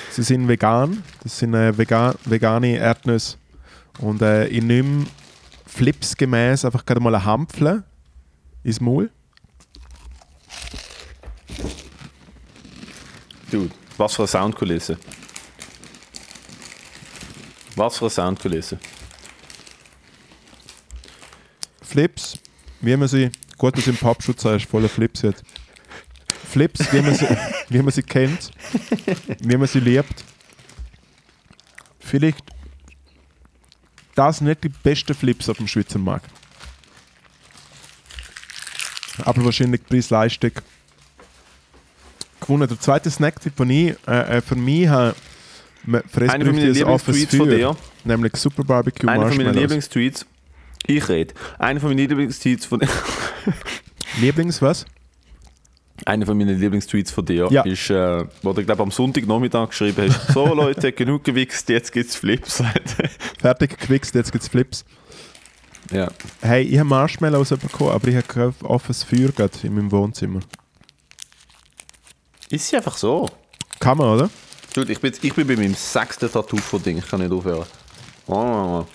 sie sind vegan. Das sind äh, vegan, vegane Erdnüsse. Und äh, ich nehme Flips gemäß einfach gerade mal ein Hampfle ins Maul. Dude, was für eine Soundkulisse. Was für eine Soundkulisse. Flips, wie man sie, gut, dass im Pappschutz ist voller Flips jetzt. Flips, wie man sie, wie man sie kennt, wie man sie liebt. Vielleicht das sind nicht die besten Flips auf dem Schweizer Markt. Aber wahrscheinlich Preis-Leistung gewonnen. Der zweite Snacktipp, den ich äh, äh, für mich für Einer von meinen Lieblingstweets von dir. nämlich Super Barbecue Einer von meinen. Lieblingstweets. Ich rede. Einer von meinen Lieblingstweets von Lieblings was? Einer von meinen Lieblingstweets von dir Ja. ist, äh, wo du glaube am Sonntagnachmittag geschrieben hast: So Leute, genug gewichst, jetzt gibt's Flips. Fertig gewichst, jetzt gibt es Flips. ja. Hey, ich habe Marshmallows bekommen, aber ich habe kein offenes Feuer in meinem Wohnzimmer. Ist sie einfach so. Kann man, oder? Dude, ich bin, ich bin bei meinem sechsten Tattoo von Ding. Ich kann nicht aufhören. Oh,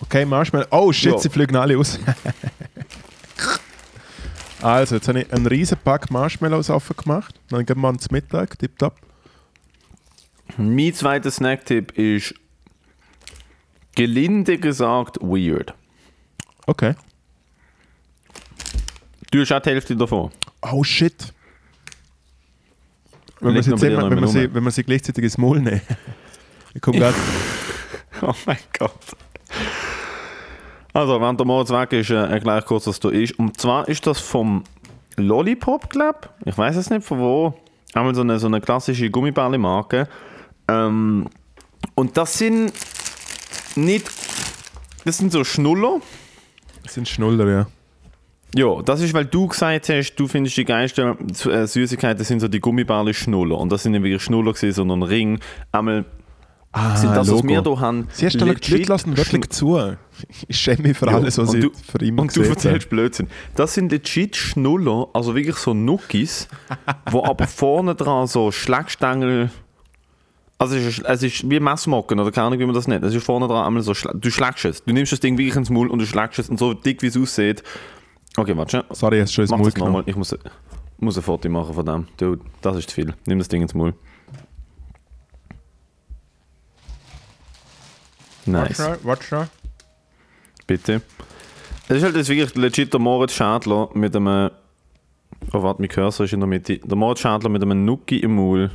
Okay, Marshmallow. Oh shit, Ja. sie fliegen alle aus. also, jetzt habe ich einen riesen Pack Marshmallows offen gemacht. Dann gehen wir ans Mittag, tipptopp. mein zweiter Snacktipp ist gelinde gesagt weird. Okay. Du hast auch die Hälfte davon. Oh shit. Wenn zusammen, noch wenn, man immer sie, wenn man sie gleichzeitig ins Maul nehmen. Ich komme gerade. Oh mein Gott. Also, während der Moritz weg ist, äh, erkläre ich kurz, was da ist. Und zwar ist das vom Lollipop Club. Ich weiß es nicht von wo. Einmal so eine, so eine klassische Gummibärli-Marke. Ähm, und das sind nicht. Das sind so Schnuller. Das sind Schnuller, ja. Ja, das ist, weil du gesagt hast, du findest die geilsten äh, Süßigkeiten sind so die Gummibärli-Schnuller. Und das sind nicht wirklich Schnuller gewesen, sondern Ring. Einmal Ah, sind das, was Logo. wir hier haben. Sie hast die Leute lassen wirklich zu. Ich schäme mich für Ja, alles, was und ich du- für immer Und du erzählst Blödsinn. Das sind legit Schnuller, also wirklich so Nuckis, wo aber vorne dran so Schlagstängel. Also es ist, es ist wie Messmocken oder keine Ahnung, wie man das nennt. Es ist vorne dran einmal so, Schla- du schlägst es. Du nimmst das Ding wirklich ins Maul und du schlägst es und so dick wie es aussieht. Okay, warte. Sorry, hast du schon ins Maul genommen. Ich muss, muss ein Foto machen von dem. Dude, das ist zu viel. Nimm das Ding ins Maul. Nice. Warte schon. Bitte. Das ist halt jetzt wirklich legit der Moritz Schadler mit einem. Oh, warte, mein Cursor ist in der Mitte. Der Moritz Schadler mit einem Nuki im Maul.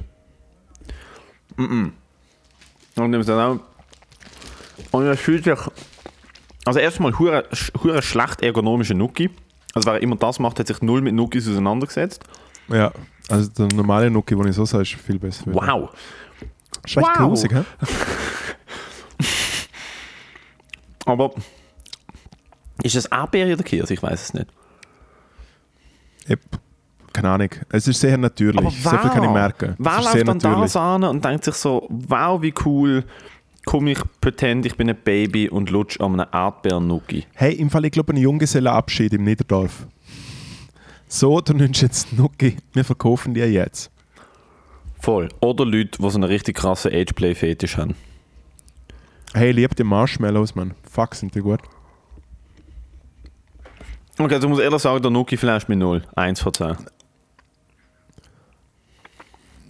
Mm Und nimmst dann auch. Und er fühlt sich. Also, erstmal hure hure schlecht ergonomische Nuki. Also, wer immer das macht, hat sich null mit Nukis auseinandergesetzt. Ja, also der normale Nuki, den ich so sage, ist viel besser. Wow. Ist recht Wow. grusig, hä? Aber. Ist das Erdbeere oder Käse? Ich weiß es nicht. Yep. Keine Ahnung. Es ist sehr natürlich. Aber so viel kann ich merken. Wer es läuft dann das an und denkt sich so, wow, wie cool, komm ich pretend, ich bin ein Baby und lutsch an einem Erdbeernuki. Hey, im Fall, ich glaube, ein Junggesellenabschied im Niederdorf. So, du nimmst jetzt Nuki. Wir verkaufen dir jetzt. Voll. Oder Leute, die so einen richtig krassen Ageplay-Fetisch haben. Hey, lieb die Marshmallows, Mann. Fuck, sind die gut. Okay, also ich muss ehrlich sagen, der Nuki flasht mit 0. 1 von 10.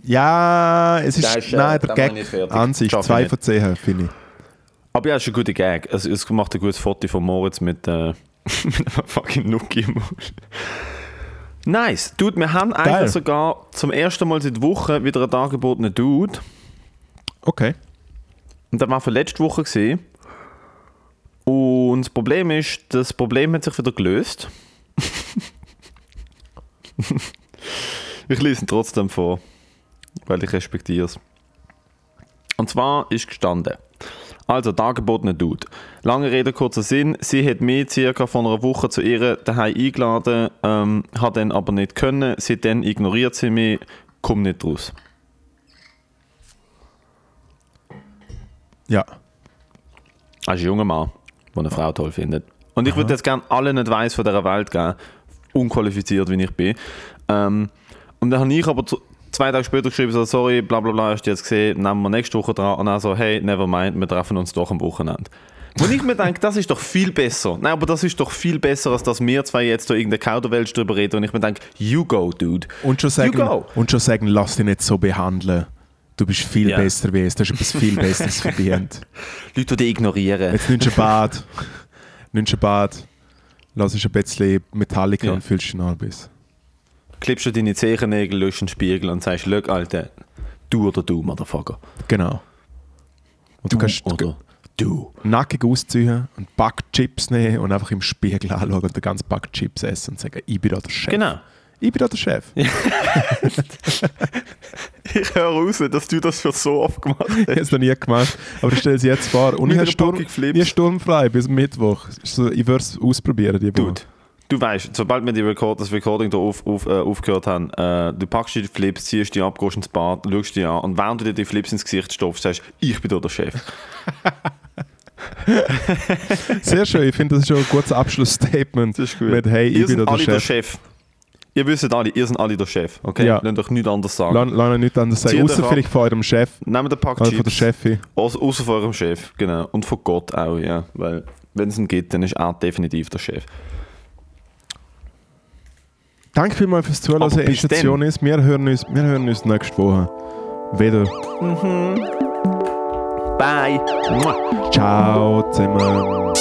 Ja, es ist. Ist, äh, nein, der Gag nicht fertig. an sich. Schaff ich Zwei nicht. von zehn, finde ich. Aber ja, es ist ein guter Gag. Also, es macht ein gutes Foto von Moritz mit, äh, mit einem fucking Nuki im Mund. Nice. Dude, wir haben Geil. eigentlich sogar zum ersten Mal seit Wochen wieder einen dargebotenen Dude. Okay. Und das war von letzter Woche. Gewesen. Und das Problem ist, das Problem hat sich wieder gelöst. ich lese ihn trotzdem vor, weil ich respektiere es. Und zwar ist gestanden. Also, dargebotene Dude. Lange Rede, kurzer Sinn. Sie hat mich circa vor einer Woche zu ihr daheim eingeladen, ähm, hat dann aber nicht können. Seitdem ignoriert sie mich, komm nicht raus. Ja. Ein junger Mann, der eine Frau toll findet. Und ich würde jetzt gerne allen Advice von dieser Welt geben, unqualifiziert wie ich bin. Ähm, und dann habe ich aber zwei Tage später geschrieben, so, sorry, bla bla bla, hast du jetzt gesehen, nehmen wir nächste Woche dran. Und dann so, hey, never mind, wir treffen uns doch am Wochenende. Wo ich mir denke, das ist doch viel besser. Nein, aber das ist doch viel besser, als dass wir zwei jetzt da irgendeine Kauderwelsch drüber reden. Und ich mir denke, you go, dude. Und schon sagen, You go. und schon sagen, lass dich nicht so behandeln. Du bist viel Ja. besser wie es. Du hast etwas viel Besseres verdient. Leute, die dich ignorieren. Jetzt nimmst du ein Bad. nimmst ein Bad. Lass ein bisschen Metallica Ja. und fühlst dich noch bis. Klippst du deine Zehennägel, löst einen Spiegel und sagst, schau, Alter, du oder du, Motherfucker. Genau. Und du, Du kannst, oder Du. nackig ausziehen, einen Pack Chips nehmen und einfach im Spiegel anschauen und den ganzen Pack Chips essen und sagen, ich bin da der Chef. Genau. Ich bin da der Chef. Ich höre raus, dass du das schon so oft gemacht Ich habe es noch nie gemacht, aber ich stelle es jetzt vor. Und ich habe Sturm, ich sturmfrei bis Mittwoch. So, ich würde es ausprobieren, die Woche. Dude, du weißt, sobald wir die Record, das Recording hier auf, auf, äh, aufgehört haben, äh, du packst die Flips, ziehst die ab, gehst ins Bad, schaust die an und während du dir die Flips ins Gesicht stopfst, sagst ich bin hier der Chef. Sehr schön, ich finde das ist schon ein gutes Abschlussstatement. Das ist gut. Mit Hey, ich ihr bin da der alle der Chef. Ihr wisst alle, ihr seid alle der Chef, okay? Ja. Lasst euch nichts anderes sagen. Lass lass nicht anders sagen, Zieht außer euch vielleicht von eurem Chef Nehmt den Pack oder von der Chips, Chefin. außer außer von eurem Chef, genau. Und von Gott auch, ja. Weil, wenn es ihn gibt, dann ist er definitiv der Chef. Danke vielmals fürs Zuhören, dass bis Station ist. Wir hören, uns, wir hören uns nächste Woche wieder. Bye! Mua. Ciao zusammen.